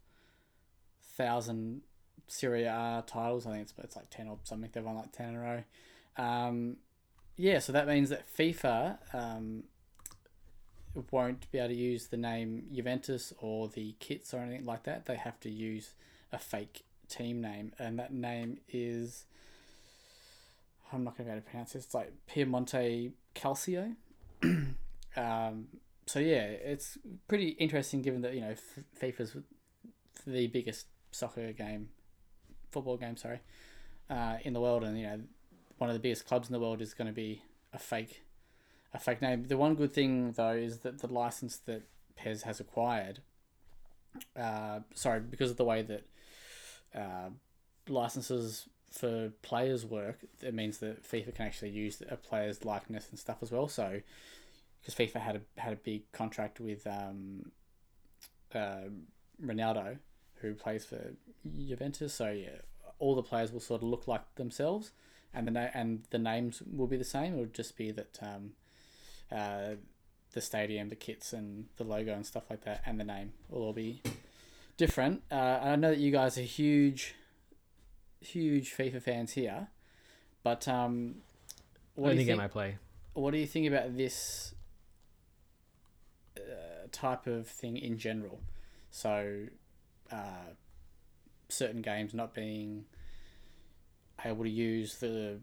thousand Serie A titles. I think it's it's like ten or something. They've won like ten in a row. Um, yeah, so that means that FIFA um, won't be able to use the name Juventus or the kits or anything like that. They have to use a fake team name, and that name is I'm not going to be able to pronounce this. It's like Piemonte Calcio. um, so yeah, it's pretty interesting given that you know FIFA's the biggest soccer game, football game, sorry, uh, in the world, and you know one of the biggest clubs in the world is going to be a fake, a fake name. The one good thing though is that the license that PES has acquired, uh, sorry, because of the way that uh, licenses for players work, it means that FIFA can actually use a player's likeness and stuff as well. So, because FIFA had a had a big contract with um, uh, Ronaldo, who plays for Juventus. So yeah, all the players will sort of look like themselves, and the na- and the names will be the same. It would just be that um, uh, the stadium, the kits, and the logo and stuff like that, and the name will all be different. Uh, I know that you guys are huge, huge FIFA fans here, but um, what do Only you game think? I play. what do you think about this uh, type of thing in general? So, uh, certain games not being able to use the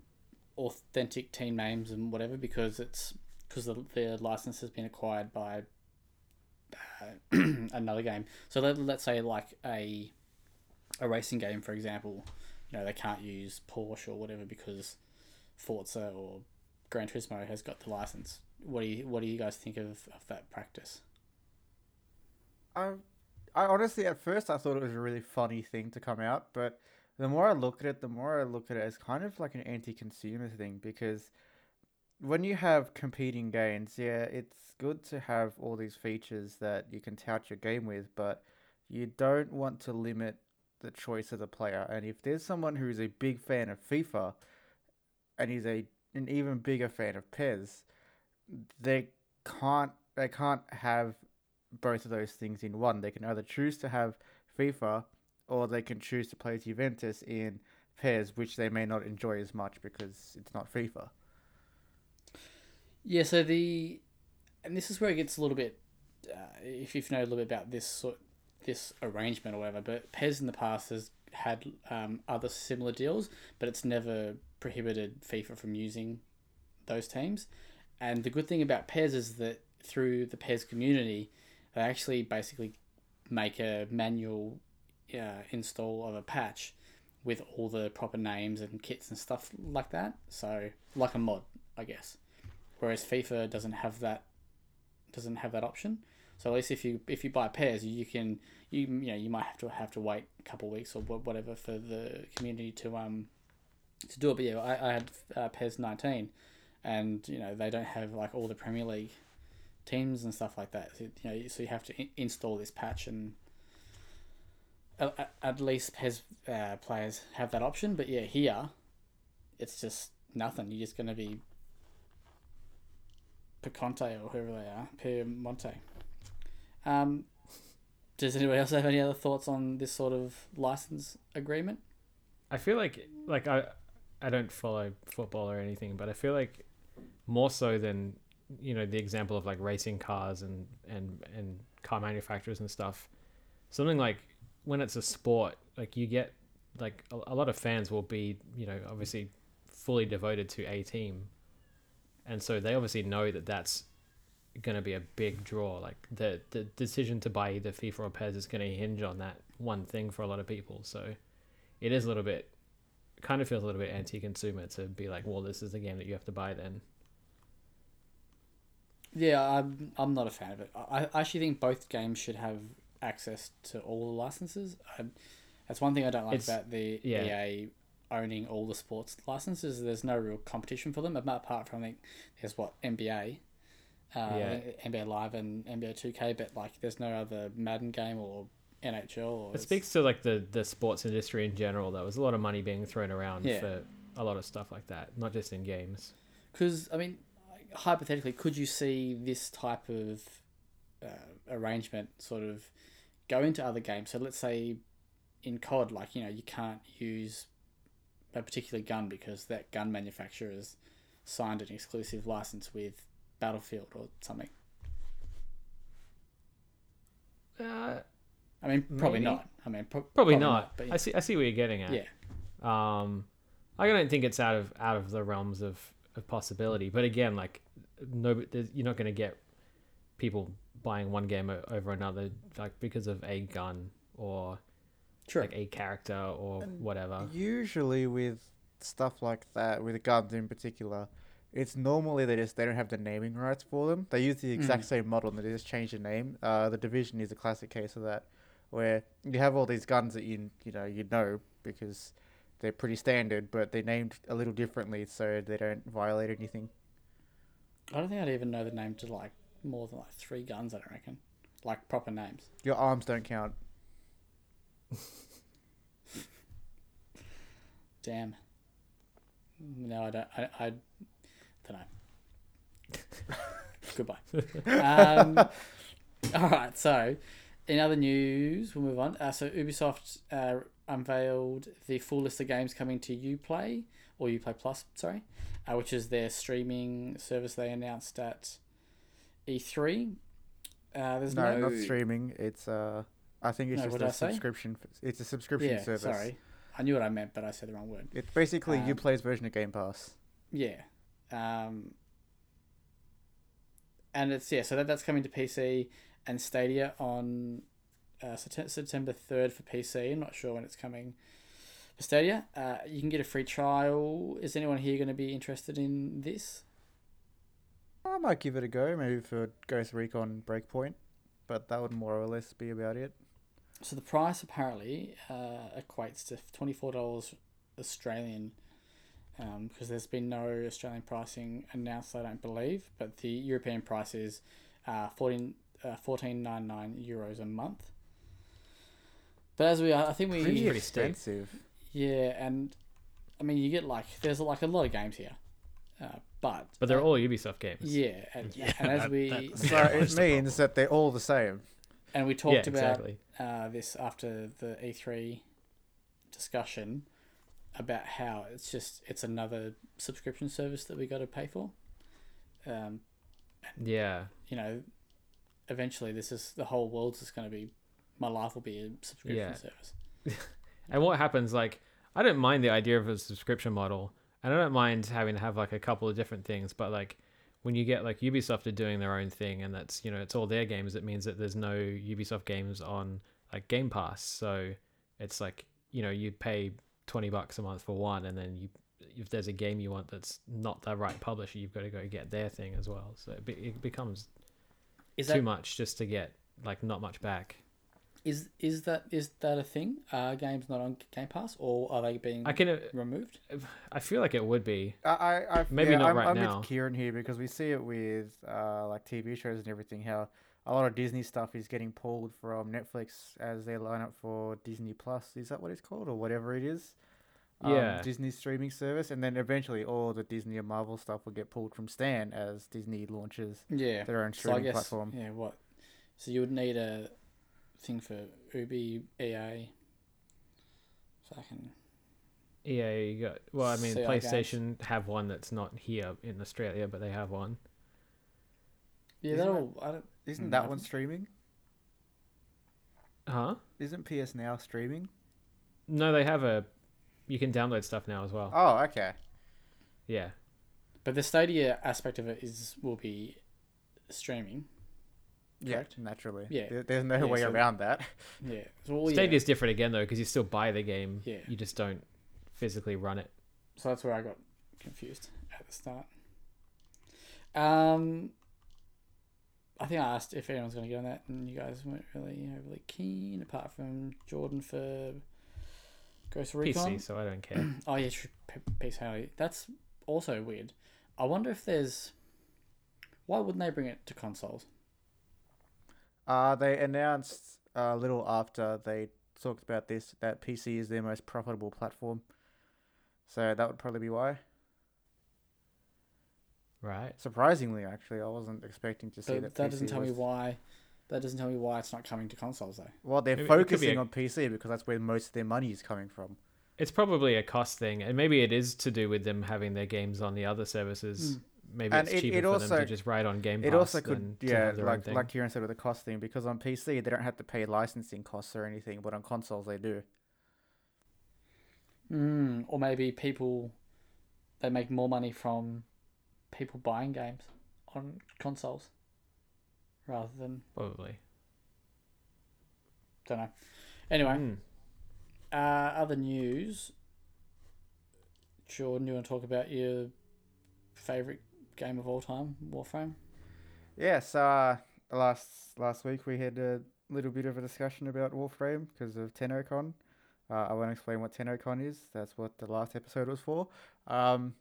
authentic team names and whatever because it's because the, the license has been acquired by uh, another game. So let, let's say like a a racing game, for example, you know they can't use Porsche or whatever because Forza or Gran Turismo has got the license. What do you what do you guys think of, of that practice? I, I honestly at first I thought it was a really funny thing to come out, but the more I look at it, the more I look at it as kind of like an anti-consumer thing because when you have competing games, yeah, it's good to have all these features that you can tout your game with, but you don't want to limit the choice of the player. And if there's someone who's a big fan of FIFA and he's a an even bigger fan of PES, they can't they can't have both of those things in one. They can either choose to have FIFA or they can choose to play Juventus in PES, which they may not enjoy as much because it's not FIFA. Yeah, so the and this is where it gets a little bit uh, if you know a little bit about this sort this arrangement or whatever. But PES in the past has had um, other similar deals, but it's never prohibited FIFA from using those teams. And the good thing about PES is that through the PES community, they actually basically make a manual uh, install of a patch with all the proper names and kits and stuff like that. So like a mod, I guess. Whereas FIFA doesn't have that doesn't have that option. So at least if you if you buy PES, you can you you know you might have to have to wait a couple weeks or whatever for the community to um to do it. But yeah, I, I had uh, PES nineteen, and you know they don't have like all the Premier League teams and stuff like that. So, you know, so you have to I- install this patch and. At, at- at least PES uh, players have that option, but yeah, here, it's just nothing. You're just going to be Piconte or whoever they are, Piemonte. Um, does anybody else have any other thoughts on this sort of license agreement? I feel like like I I don't follow football or anything, but I feel like more so than you know the example of like racing cars and and and car manufacturers and stuff. Something like when it's a sport, like you get like a, a lot of fans will be you know obviously fully devoted to a team, and so they obviously know that that's going to be a big draw. Like the the decision to buy either FIFA or PES is going to hinge on that one thing for a lot of people. So it is a little bit kind of feels a little bit anti-consumer to be like, well, this is the game that you have to buy then. Yeah, I'm I'm not a fan of it. I, I actually think both games should have access to all the licenses. I, that's one thing I don't like It's- about the yeah. EA owning all the sports licenses. There's no real competition for them apart from I think there's what NBA, uh, Yeah. NBA Live and NBA Two K, but like there's no other Madden game or NHL. Or It speaks to like the the sports industry in general. There was a lot of money being thrown around Yeah. for a lot of stuff like that, not just in games. Because I mean, hypothetically, could you see this type of uh, arrangement sort of go into other games? So let's say in COD, like you know, you can't use a particular gun because that gun manufacturer has signed an exclusive license with Battlefield or something. Uh, I mean, probably Maybe. not. I mean, pro- probably, not. but I see. I see where you're getting at. yeah, Um, I don't think it's out of out of the realms of, of possibility. But again, like no, you're not going to get people buying one game over another, like because of a gun or true. like a character or And whatever. Usually with stuff like that, with guns in particular, it's normally they just they don't have the naming rights for them. They use the exact Mm. same model and they just change the name. Uh, the division is a classic case of that, where you have all these guns that you you know you know because they're pretty standard, but they're named a little differently so they don't violate anything. I don't think I'd even know the name to like more than like three guns. I don't reckon, like proper names. Your arms don't count. Damn. No, I don't. I, I don't know. Goodbye. Um, all right. So, in other news, we'll move on. Uh, so, Ubisoft uh, unveiled the full list of games coming to UPlay or UPlay Plus, sorry, uh, which is their streaming service they announced at E3. Uh, there's No, no, not streaming. It's uh, I think it's No, just a subscription. It's a subscription Yeah, service. sorry. I knew what I meant, but I said the wrong word. It's basically Um, Uplay's version of Game Pass. Yeah. Um, and it's yeah, so that, that's coming to PC and Stadia on uh, September third for PC. I'm not sure when it's coming for Stadia. Uh, you can get a free trial. Is anyone here going to be interested in this? I might give it a go, maybe for Ghost Recon Breakpoint, but that would more or less be about it. So the price apparently uh, equates to twenty four dollars Australian, because there's been no Australian pricing announced. I don't believe, but the European price is uh, 14, uh, 14.99 euros a month. But as we, are, I think we, Pretty pretty expensive. yeah, and I mean you get like there's like a lot of games here, uh, but But they're uh, all Ubisoft games. yeah, and, Yeah, and as that- we that- So Yeah, it that's the means that they're all the same. And we talked yeah, about exactly. uh, this after the E3 discussion about how it's just it's another subscription service that we got to pay for. Um, Yeah. you know, eventually this is the whole world's just going to be my life will be a subscription Yeah. service. And what happens, like, I don't mind the idea of a subscription model, and I don't mind having to have like a couple of different things, but like when you get like Ubisoft are doing their own thing, and that's you know it's all their games, it means that there's no Ubisoft games on like Game Pass, so it's like you know you pay twenty bucks a month for one, and then you if there's a game you want that's not the right publisher, you've got to go get their thing as well. So it, be, it becomes Is too much just to get like not much back. Is is that is that a thing? Are games not on Game Pass or are they being I can uh, removed? I feel like it would be. I, I, I Maybe yeah, not I'm, right I'm now. with Kieran here because we see it with uh, like TV shows and everything. How a lot of Disney stuff is getting pulled from Netflix as they line up for Disney Plus. Is that what it's called or whatever it is? Um, Yeah. Disney streaming service, and then eventually all the Disney and Marvel stuff will get pulled from Stan as Disney launches Yeah. their own So I streaming guess platform. yeah. What? So you would need a thing for Ubi EA. So I can. Yeah, you got. Well, I mean, See our games. PlayStation have one that's not here in Australia, but they have one. Yeah, Isn't that'll. I don't. Isn't Mm, that one streaming? Huh? Isn't PS Now streaming? No, they have a. You can download stuff now as well. Oh, okay. Yeah. But the Stadia aspect of it is will be streaming. Yeah, naturally. Yeah. There- there's no Yeah, way so- around that. Yeah. So, well, yeah. Stadia is different again though, because you still buy the game. Yeah. You just don't physically run it. So that's where I got confused at the start. Um, I think I asked if anyone's going to get on that, and you guys weren't really overly keen, apart from Jordan for Ghost Recon. PC, so I don't care. Oh yeah, true. P- Peace That's also weird. I wonder if there's. Why wouldn't they bring it to consoles? Uh, they announced a little after they talked about this that PC is their most profitable platform. So that would probably be why. right. Surprisingly, actually, I wasn't expecting to see But that. that PC doesn't tell me why. That doesn't tell me why it's not coming to consoles though. Well, they're it could be focusing a- on PC because that's where most of their money is coming from. It's probably a cost thing, and maybe it is to do with them having their games on the other services. Maybe And it's it- cheaper it for them to just write on Game Pass. It also could, to yeah, have their own like thing. like Kieran said with the cost thing, because on PC they don't have to pay licensing costs or anything, but on consoles they do. Mm, or maybe people they make more money from people buying games on consoles rather than probably. don't know. Anyway, Mm. uh, other news. Jordan, you want to talk about your favorite game of all time, Warframe? Yes, uh, last last week we had a little bit of a discussion about Warframe because of TennoCon. Uh, I won't explain what TennoCon is. That's what the last episode was for. Um,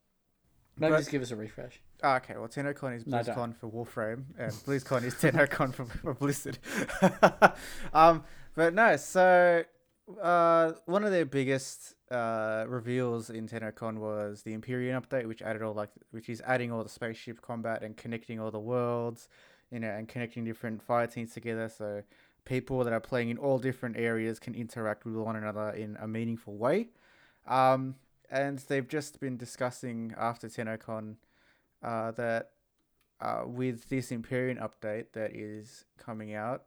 Maybe But- just give us a refresh. ah, okay, well, TennoCon is No, don't. For Warframe, and BlizzCon is TennoCon for, for Blizzard. um, but no, so uh, one of their biggest uh, reveals in TennoCon was the Empyrean update, which added all like, which is adding all the spaceship combat and connecting all the worlds, you know, and connecting different fire teams together. So people that are playing in all different areas can interact with one another in a meaningful way. Um, and they've just been discussing after TennoCon uh, that uh, with this Empyrean update that is coming out,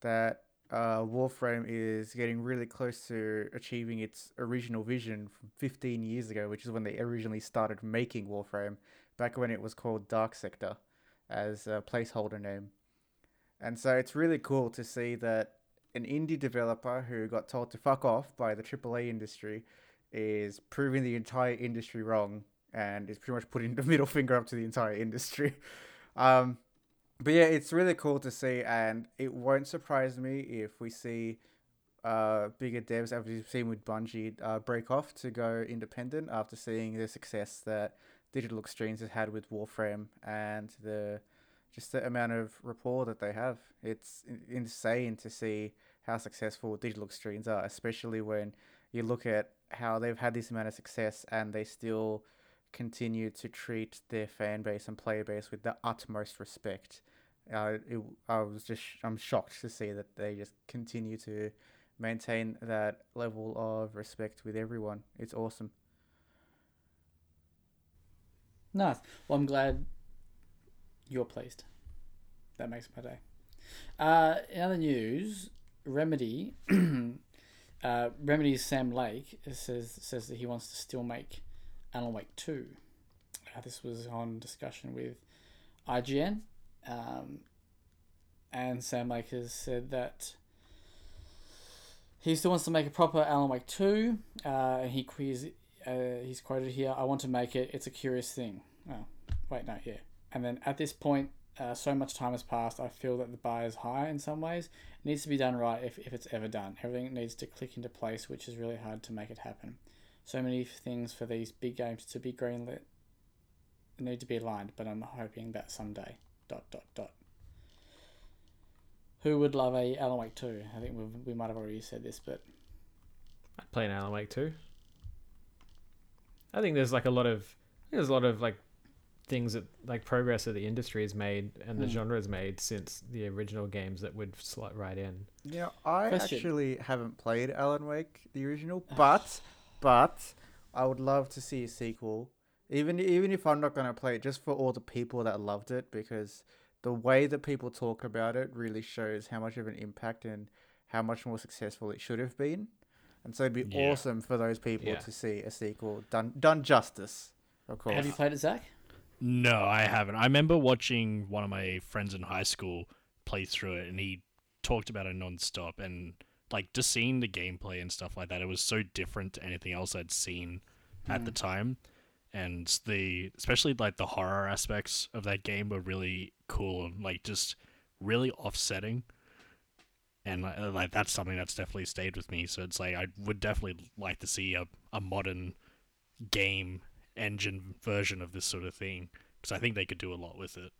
that uh, Warframe is getting really close to achieving its original vision from 15 years ago, which is when they originally started making Warframe, back when it was called Dark Sector as a placeholder name. And so it's really cool to see that an indie developer who got told to fuck off by the AAA industry is proving the entire industry wrong and is pretty much putting the middle finger up to the entire industry. Um, but yeah, it's really cool to see, and it won't surprise me if we see uh, bigger devs, as we've seen with Bungie, uh, break off to go independent after seeing the success that Digital Extremes has had with Warframe and the just the amount of rapport that they have. It's insane to see how successful Digital Extremes are, especially when you look at how they've had this amount of success and they still continue to treat their fan base and player base with the utmost respect. Uh, it, I was just I'm shocked to see that they just continue to maintain that level of respect with everyone. It's awesome. Nice. Well, I'm glad you're pleased. That makes my day. Uh, in other news, Remedy, uh, Remedy's Sam Lake says says that he wants to still make Alan Wake two. Uh, this was on discussion with IGN, um, and Sam Lake said that he still wants to make a proper Alan Wake two. Uh, and he he's, uh, he's quoted here, "I want to make it. It's a curious thing." Oh, wait, no, yeah. And then at this point, uh, so much time has passed. I feel that the bar is high in some ways. It needs to be done right if, if it's ever done. Everything needs to click into place, which is really hard to make it happen. So many things for these big games to be greenlit need to be aligned, but I'm hoping that someday. Dot dot dot. Who would love a Alan Wake 2? I think we we might have already said this, but I'd play an Alan Wake two. I think there's like a lot of there's a lot of like things that like progress that the industry has made and the Hmm. genre has made since the original games that would slot right in. Yeah, I Question. actually haven't played Alan Wake the original, but but I would love to see a sequel. Even even if I'm not gonna play it, just for all the people that loved it, because the way that people talk about it really shows how much of an impact and how much more successful it should have been. And so it'd be Yeah. awesome for those people Yeah. to see a sequel done done justice. Of course. have you played it, Zach? No, I haven't. I remember watching one of my friends in high school play through it, and he talked about it non-stop. And like just seeing the gameplay and stuff like that, it was so different to anything else I'd seen at the time. And the especially like the horror aspects of that game were really cool and like just really offsetting. And uh, like that's something that's definitely stayed with me. So it's like I would definitely like to see a, a modern game engine version of this sort of thing because I think they could do a lot with it.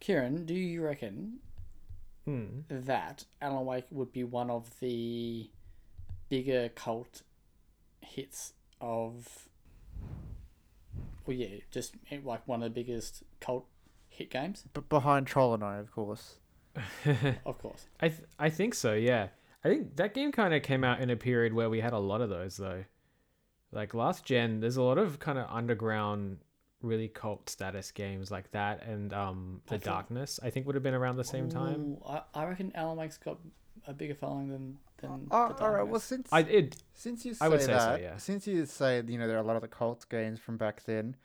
Kieran, do you reckon Hmm. that Alan Wake would be one of the bigger cult hits of well yeah just eh, like one of the biggest cult hit games But behind Troll and I, of course. of course I th- I think so. Yeah, I think that game kind of came out in a period where we had a lot of those though. Like last gen, there's a lot of kind of underground, really cult status games like that, and um, I the think- Darkness. I think would have been around the same time. I, I reckon Alan Wake's got a bigger following than than Oh, the all right. Well, since I it since you say I would say so, yeah. since you say you know there are a lot of the cult games from back then,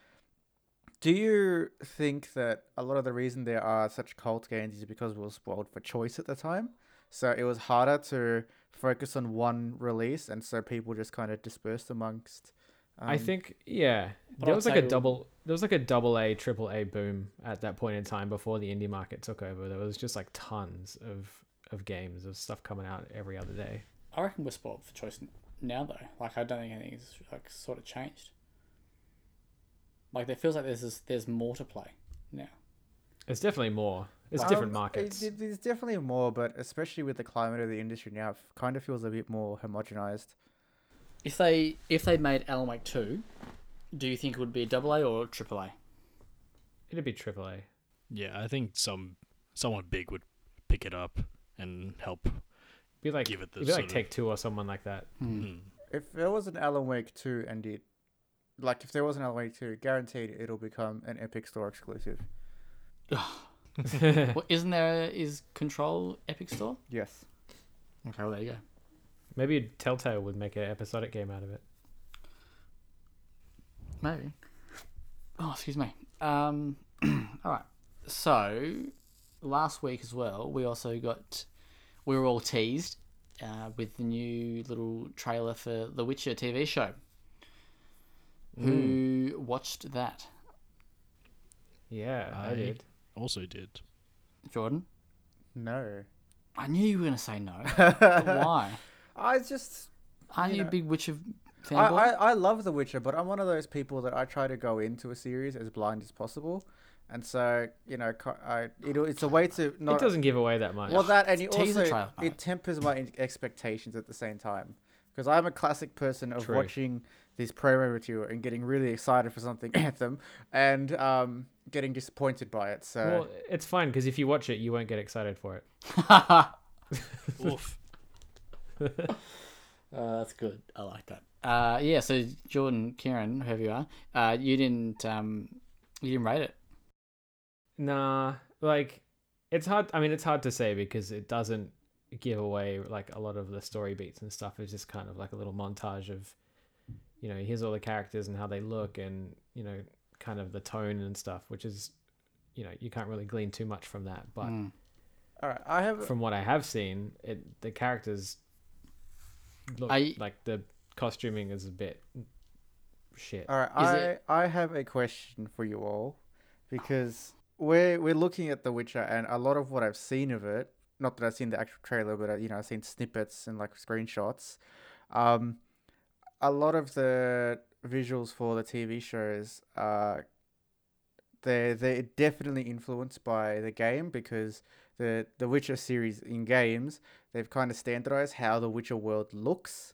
do you think that a lot of the reason there are such cult games is because we were spoiled for choice at the time? So it was harder to focus on one release, and so people just kind of dispersed amongst. I um, think yeah, But there I'd was like a double. There was like a double A, triple A boom at that point in time before the indie market took over. There was just like tons of of games of stuff coming out every other day. I reckon we're spoiled for choice now though like I don't think anything's like sort of changed like it feels like there's this, there's more to play now It's definitely more. It's um, different markets. it- there's definitely more, but especially with the climate of the industry now, it kind of feels a bit more homogenized. if they if they made Alan Wake 2 do you think it would be a double A or a triple A It'd be triple A. Yeah, I think some someone big would pick it up and help. Be like Give it the it'd be like sort of- Take Two or someone like that. Mm. If there was an Alan Wake 2 and it, like if there was an Alan Wake 2, guaranteed it'll become an Epic Store exclusive. well, isn't there a, is Control Epic Store Yes. okay well there you go Maybe Telltale would make an episodic game out of it. Maybe. Oh, excuse me. Um, all right. So, last week as well, we also got, we were all teased uh, with the new little trailer for The Witcher TV show. Who watched that? Yeah, I, I- did. Also did. Jordan? No. I knew you were going to say no. But why? I just. Aren't You you, know, a big Witcher I. I, I love The Witcher, but I'm one of those people that I try to go into a series as blind as possible. And so, you know, I, it, it's a way to not. it doesn't give away that much. Well, that and it Teaser also trailer, mate. it tempers my expectations at the same time because I'm a classic person of True. watching this promo material and getting really excited for something Anthem and um, getting disappointed by it. So well, it's fine because if you watch it, you won't get excited for it. Oof. Uh, that's good. I like that. Uh, yeah. So Jordan, Kieran, whoever you are, uh, you didn't um, you didn't rate it. Nah, like it's hard. I mean, it's hard to say because it doesn't give away like a lot of the story beats and stuff. It's just kind of like a little montage of, you know, here's all the characters and how they look and you know, kind of the tone and stuff, which is, you know, you can't really glean too much from that. But Mm. all right, I have from what I have seen, it the characters look I- like the costuming is a bit shit. all right. Is I it- I have a question for you all because we're we're looking at The Witcher and a lot of what I've seen of it. Not that I've seen the actual trailer, but uh, you know I've seen snippets and like screenshots. Um, a lot of the visuals for the TV shows are they're they're definitely influenced by the game because the the Witcher series in games they've kind of standardized how the Witcher world looks.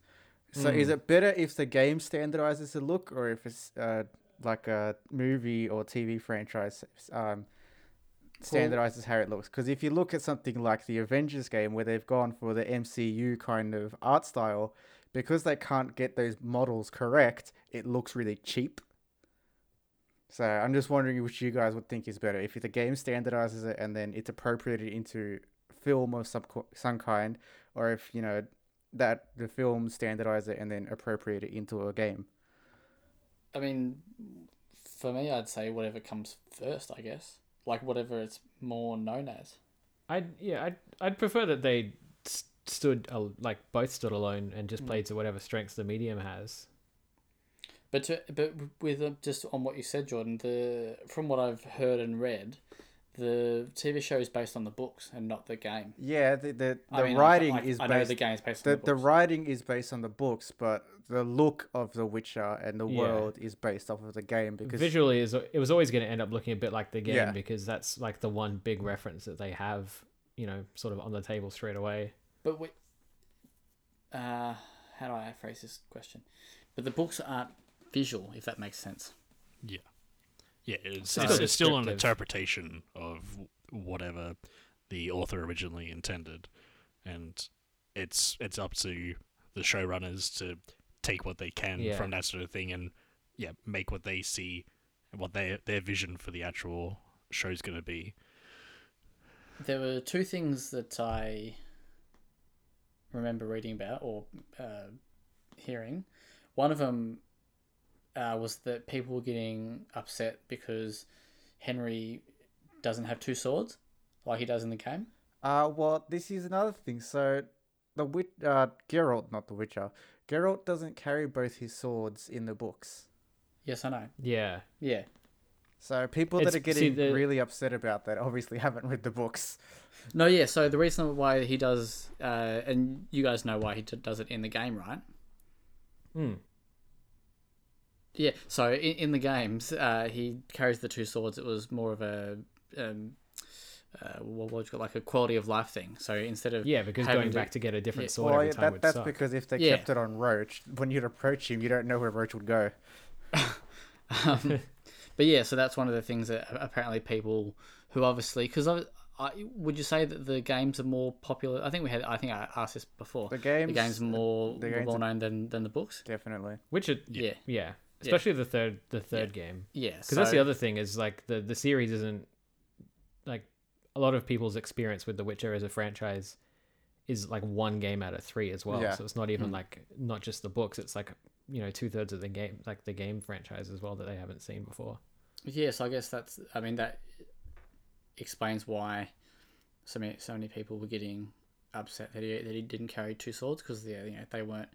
So is Mm. it better if the game standardizes the look or if it's uh, like a movie or TV franchise um, standardizes how it looks? Because if you look at something like the Avengers game where they've gone for the MCU kind of art style, because they can't get those models correct, it looks really cheap. So I'm just wondering which you guys would think is better if the game standardizes it and then it's appropriated into film of some co- some kind, or if you know that the film standardize it and then appropriate it into a game. I mean, for me, I'd say whatever comes first. I guess like whatever it's more known as. I'd yeah, I'd I'd prefer that they s- stood like both stood alone and just Mm. played to whatever strengths the medium has. But to, but with uh, just on what you said, Jordan, the from what I've heard and read, the TV show is based on the books and not the game. Yeah, the the, the I mean, writing I, is I know based. the game is based the, on the the books. writing is based on the books, but the look of The Witcher and the Yeah. world is based off of the game because Visually, is it was always going to end up looking a bit like the game Yeah. because that's like the one big reference that they have, you know, sort of on the table straight away. But we, uh, how do I phrase this question? But the books aren't visual, if that makes sense. Yeah, yeah. It's, Still it's, it's still an interpretation of whatever the author originally intended, and it's it's up to the showrunners to take what they can Yeah. from that sort of thing and yeah, make what they see, what their their vision for the actual show's going to be. There were two things that I remember reading about or uh, hearing. One of them uh, was that people were getting upset because Henry doesn't have two swords like he does in the game. uh well this is another thing. So the wit uh Geralt, not the Witcher, Geralt doesn't carry both his swords in the books. Yes, I know. Yeah, Yeah. So people It's- that are see, getting the- really upset about that obviously haven't read the books. No, yeah. So the reason why he does, uh, and you guys know why he d- does it in the game, right? mm. Yeah. So in, in the games, uh, he carries the two swords. It was more of a um, uh, what would you call it, like a quality of life thing. So instead of yeah, because going to- back to get a different yeah. sword well, every time that, would that's suck. because if they Yeah. kept it on Roach, when you'd approach him, you don't know where Roach would go. Um, but yeah, so that's one of the things that apparently people who obviously because I, I would you say that the games are more popular? I think we had I think I asked this before. The games, the game's are more the games well known than than the books. definitely. Which it, Yeah, yeah, especially the third the third game. yeah. Because that's the other thing is like the the series isn't like a lot of people's experience with The Witcher as a franchise is like one game out of three as well. Yeah. So it's not even Mm. like not just the books. It's like you know two thirds of the game like the game franchise as well that they haven't seen before. Yes, I guess that's. I mean, that explains why so many so many people were getting upset that he that he didn't carry two swords because yeah, you know they weren't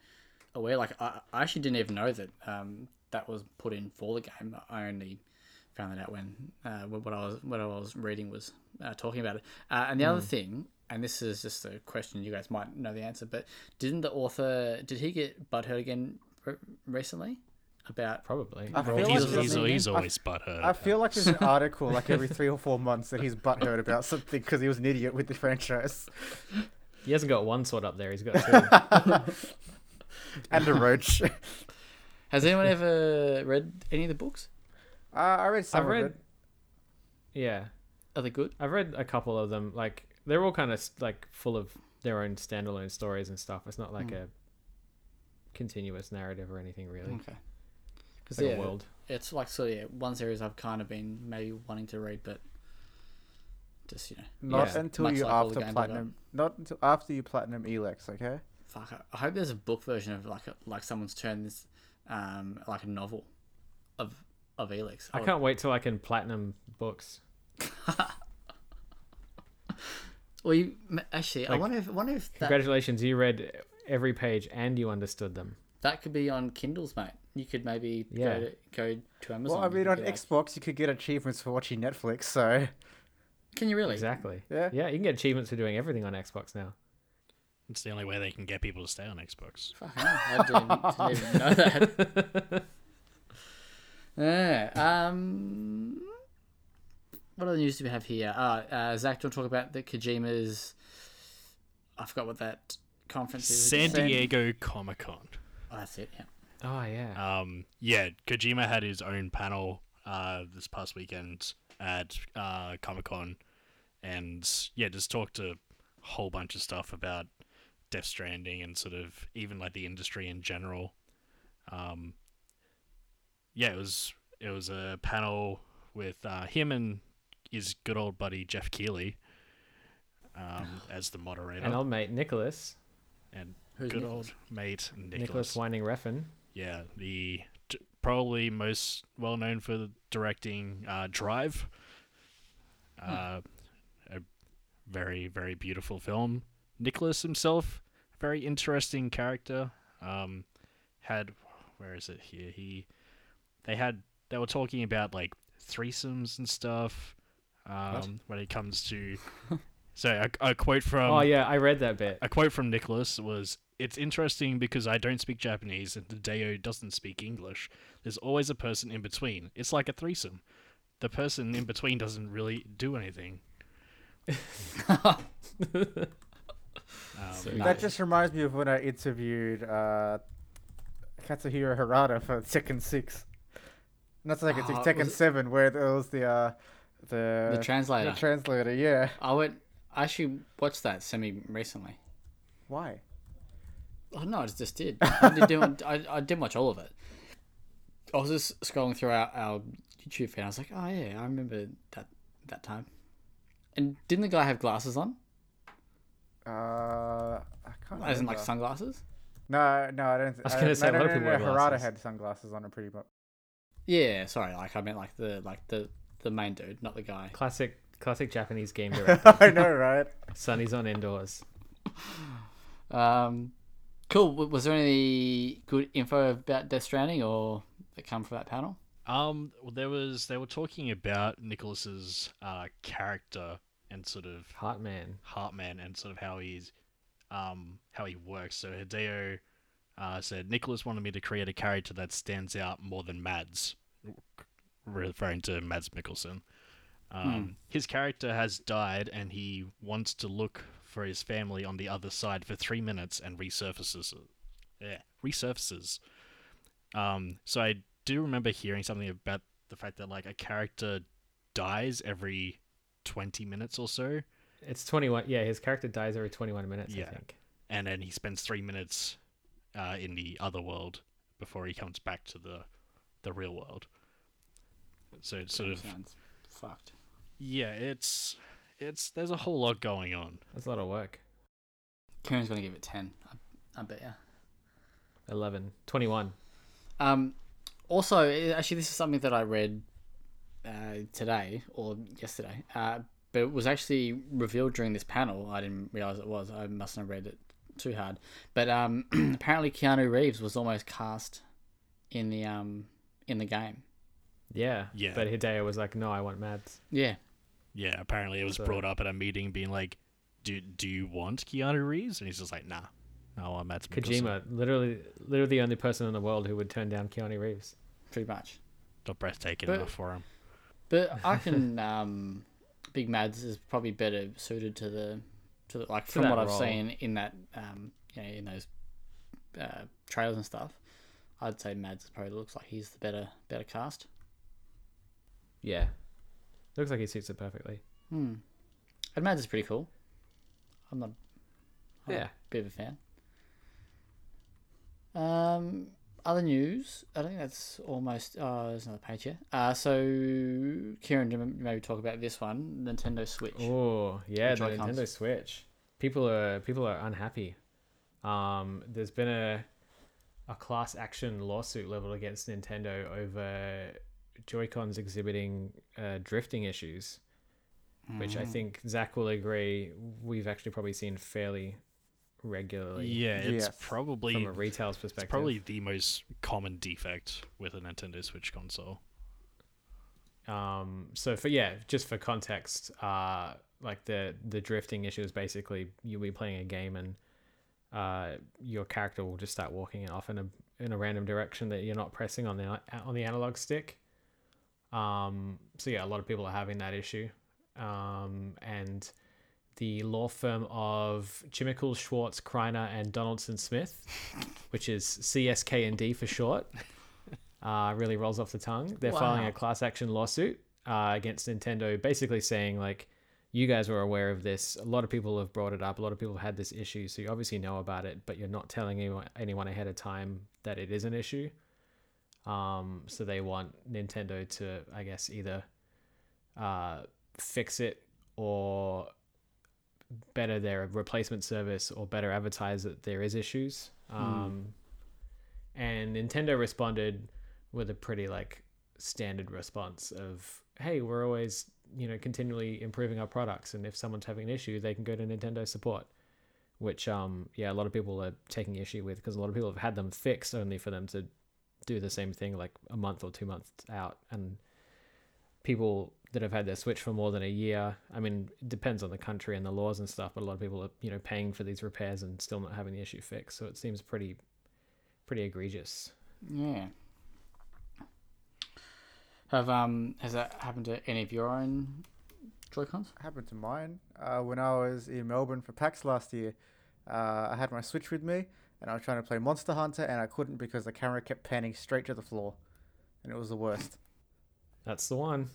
aware. Like I, I actually didn't even know that um, that was put in for the game. I only found that out when uh, what I was what I was reading was uh, talking about it. Uh, and the other thing, and this is just a question you guys might know the answer, but didn't the author did he get butthurt again recently about Probably. I feel He's- like He's, he's, doesn't I- always butthurt. I feel like there's an article like every three or four months that he's butthurt about something because he was an idiot with the franchise He hasn't got one sword up there. He's got two. and a roach. Uh, Has anyone ever read any of the books? I read some I've of read. it. Yeah, Are they good? I've read a couple of them. Like they're all kind of like full of their own standalone stories and stuff. It's not like Mm. a continuous narrative or anything really. Okay. It's Because like yeah, a world. it's like so yeah, one series I've kind of been maybe wanting to read, but just you know, Not Yeah. until you like after games platinum. Not until after you platinum Elex. Okay. fuck. I- I hope there's a book version of like a, like someone's turned this um like a novel of of Elex. I can't wait till I can platinum books. Well, you m- actually, I Like, wonder if wonder if that, Congratulations, you read every page and you understood them. that could be on Kindles, mate. You could maybe Yeah. go to go to Amazon. Well, I mean, on be like- Xbox you could get achievements for watching Netflix. So can you really? Exactly. yeah. Yeah, you can get achievements for doing everything on Xbox now. It's the only way they can get people to stay on Xbox. Fuck, I didn't, didn't even know that. Yeah. Um. What other news do we have here? Uh, uh, Zach, do you want to talk about the Kojima's? I forgot what that conference is. San San- Diego Comic Con. Oh, that's it. Yeah. Oh yeah. Um, yeah, Kojima had his own panel uh, this past weekend at uh, Comic Con, and yeah, just talked to a whole bunch of stuff about Death Stranding and sort of even like the industry in general. Um, yeah, it was it was a panel with uh, him and his good old buddy Geoff Keighley um, as the moderator, and old mate Nicholas, and Who's good Nicholas? old mate Nicholas Nicholas. Winding Refn. Yeah, the d- probably most well known for directing uh, Drive. Uh, a very very beautiful film. Nicholas himself, very interesting character. Um, had where is it here? He they had they were talking about like threesomes and stuff. Um, when it comes to so a, a quote from oh yeah, I read that bit. a quote from Nicholas was It's interesting because I don't speak Japanese and Hideo doesn't speak English. There's always a person in between. It's like a threesome. The person in between doesn't really do anything. Um, So- That just reminds me of when I interviewed uh, Katsuhiro Harada for Tekken Six. Not Tekken Six, Oh, Tekken was it- Seven, where there was the uh, the the translator. the translator. Yeah. I went. I actually watched that semi recently. Why? Oh no, I just did. I, did do, I, I didn't watch all of it. I was just scrolling through our, our YouTube feed. I was like, oh yeah, I remember that that time. And didn't the guy have glasses on? Uh, I can't. As in like sunglasses? No, no, I don't. Th- was uh, gonna say, no, a lot no, of no, people no, wear Harada had sunglasses on. I'm pretty much. Yeah, sorry. Like I meant like the like the the main dude, not the guy. Classic, classic Japanese game director. I know, right? Sunny's on indoors. Um, cool. Was there any good info about Death Stranding or that come from that panel? Um, well, there was they were talking about Nicholas's uh character and sort of Heartman. Heartman and sort of how he's um how he works. So Hideo uh, said Nicholas wanted me to create a character that stands out more than Mads, referring to Mads Mikkelsen. Um, His character has died, and he wants to look for his family on the other side for three minutes and resurfaces. Yeah, resurfaces. Um, so I do remember hearing something about the fact that like a character dies every twenty minutes or so. It's 21. Yeah, his character dies every 21 minutes, Yeah. I think. and then he spends three minutes uh, in the other world before he comes back to the the real world. So it's sort of Sounds fucked. yeah, it's it's there's a whole lot going on. That's a lot of work. Kieran's gonna give it ten. I, I bet ya. 11. 21. Um, also, eh, actually, this is something that I read uh, today or yesterday, uh, but it was actually revealed during this panel. I didn't realize it was. I mustn't have read it too hard. But um, apparently, Keanu Reeves was almost cast in the um in the game. Yeah. Yeah. But Hideo was like, no, I want Mads. Yeah, Yeah, apparently it was So- brought up at a meeting, being like, "Do do you want Keanu Reeves?" And he's just like, "Nah, I want Matt Mikkelsen." Kojima, literally, literally the only person in the world who would turn down Keanu Reeves. pretty much. Not breathtaking But- enough for him. But I can um, Big Mads is probably better suited to the to the, like from what I've role. seen in that um you know in those uh, trailers and stuff. I'd say Mads probably looks like he's the better better cast. Yeah. Looks like he suits it perfectly. Hmm. And Mads is pretty cool. I'm not. I'm Yeah. a bit of a fan. Um, other news. I think that's almost. Oh, there's another page here. Uh, so Kieran, maybe talk about this one, Nintendo Switch. Oh, yeah, the. Nintendo Switch. People are people are unhappy. Um, there's been a a class action lawsuit leveled against Nintendo over Joy-Cons exhibiting uh, drifting issues, which I Mm. think Zach will agree we've actually probably seen fairly regularly Yeah, it's Yes. probably from a retail's it's perspective. probably the most common defect with a Nintendo Switch console. Um, so for yeah, just for context, uh, like the the drifting issue is basically you'll be playing a game and uh, your character will just start walking off in a in a random direction that you're not pressing on the on the analog stick. Um, so yeah, a lot of people are having that issue, um, and the law firm of Chimicles, Schwartz, Kriner, and Donaldson Smith, which is CSK and D for short, uh, really rolls off the tongue. They're filing a class action lawsuit uh, against Nintendo, basically saying like, you guys were aware of this. A lot of people have brought it up. A lot of people have had this issue, so you obviously know about it, but you're not telling anyone, anyone ahead of time that it is an issue. Um, so they want Nintendo to, I guess, either uh, fix it or better their replacement service or better advertise that there is issues. Um, and Nintendo responded with a pretty like standard response of, "Hey, we're always you know continually improving our products, and if someone's having an issue, they can go to Nintendo support." which um yeah a lot of people are taking issue with because a lot of people have had them fixed only for them to do the same thing like a month or two months out and people that have had their switch for more than a year i mean it depends on the country and the laws and stuff but a lot of people are you know paying for these repairs and still not having the issue fixed so it seems pretty pretty egregious Yeah. Have um has that happened to any of your own Joy Cons? happened to mine uh, when I was in Melbourne for PAX last year. Uh, I had my Switch with me, and I was trying to play Monster Hunter, and I couldn't because the camera kept panning straight to the floor, and it was the worst. That's the one.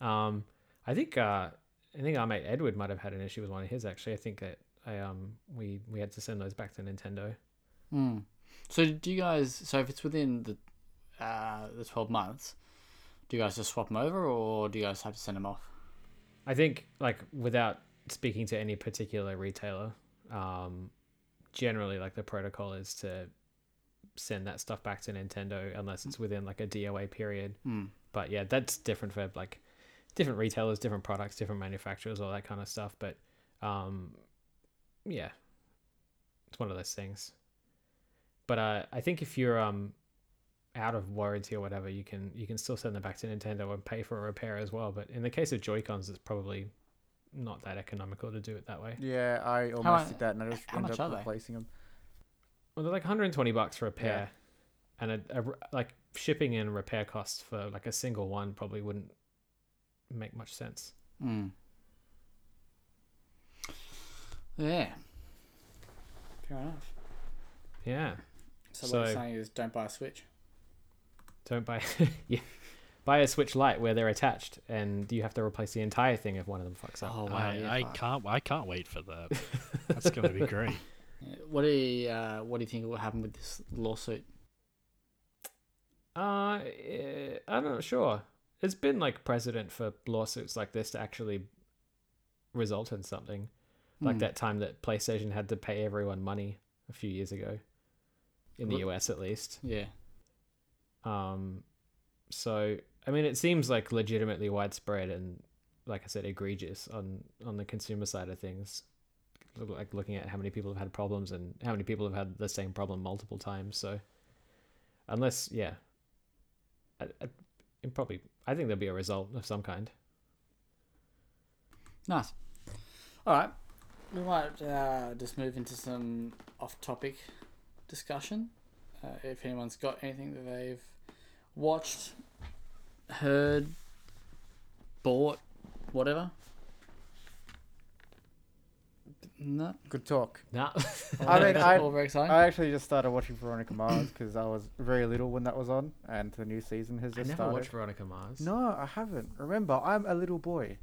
Um, I think uh, I think our mate Edward might have had an issue with one of his. Actually, I think that I um we we had to send those back to Nintendo. Hmm. So do you guys? So if it's within the uh the twelve months, do you guys just swap them over, or do you guys have to send them off? I think like without speaking to any particular retailer, um, generally like the protocol is to send that stuff back to Nintendo unless it's within like a DOA period. Hmm. But yeah, that's different for like different retailers, different products, different manufacturers, all that kind of stuff. But um, yeah, it's one of those things. But uh, I think if you're um out of warranty or whatever, you can you can still send them back to Nintendo and pay for a repair as well. But in the case of Joy Cons, it's probably not that economical to do it that way. Yeah, I almost mu- did that, and I just ended up are they? replacing them. Well, they're like 120 bucks for a pair, and a, a r- like shipping and repair costs for like a single one probably wouldn't make much sense. Hmm. Yeah. Fair enough. Yeah. So, what you're saying is don't buy a Switch. Don't buy yeah. Buy a Switch Lite where they're attached, and you have to replace the entire thing if one of them fucks up. Oh, wow. I, yeah, I can't. I can't wait for that. That's gonna be great. What do you, uh, what do you think will happen with this lawsuit? Uh, I'm not sure. It's been like precedent for lawsuits like this to actually result in something, like Hmm. that time that PlayStation had to pay everyone money a few years ago, in the US at least. Yeah. Um, so I mean, it seems like legitimately widespread and, like I said, egregious on on the consumer side of things. Like looking at how many people have had problems and how many people have had the same problem multiple times. So, unless yeah, I, I, it probably I think there'll be a result of some kind. Nice. All right. We might uh, just move into some off-topic discussion. Uh, if anyone's got anything that they've watched, heard, bought, whatever. No. Good talk. Nah. I mean, I- all very exciting. I actually just started watching Veronica Mars because I was very little when that was on, and the new season has I just never started. watched Veronica Mars. No, I haven't. Remember, I'm a little boy.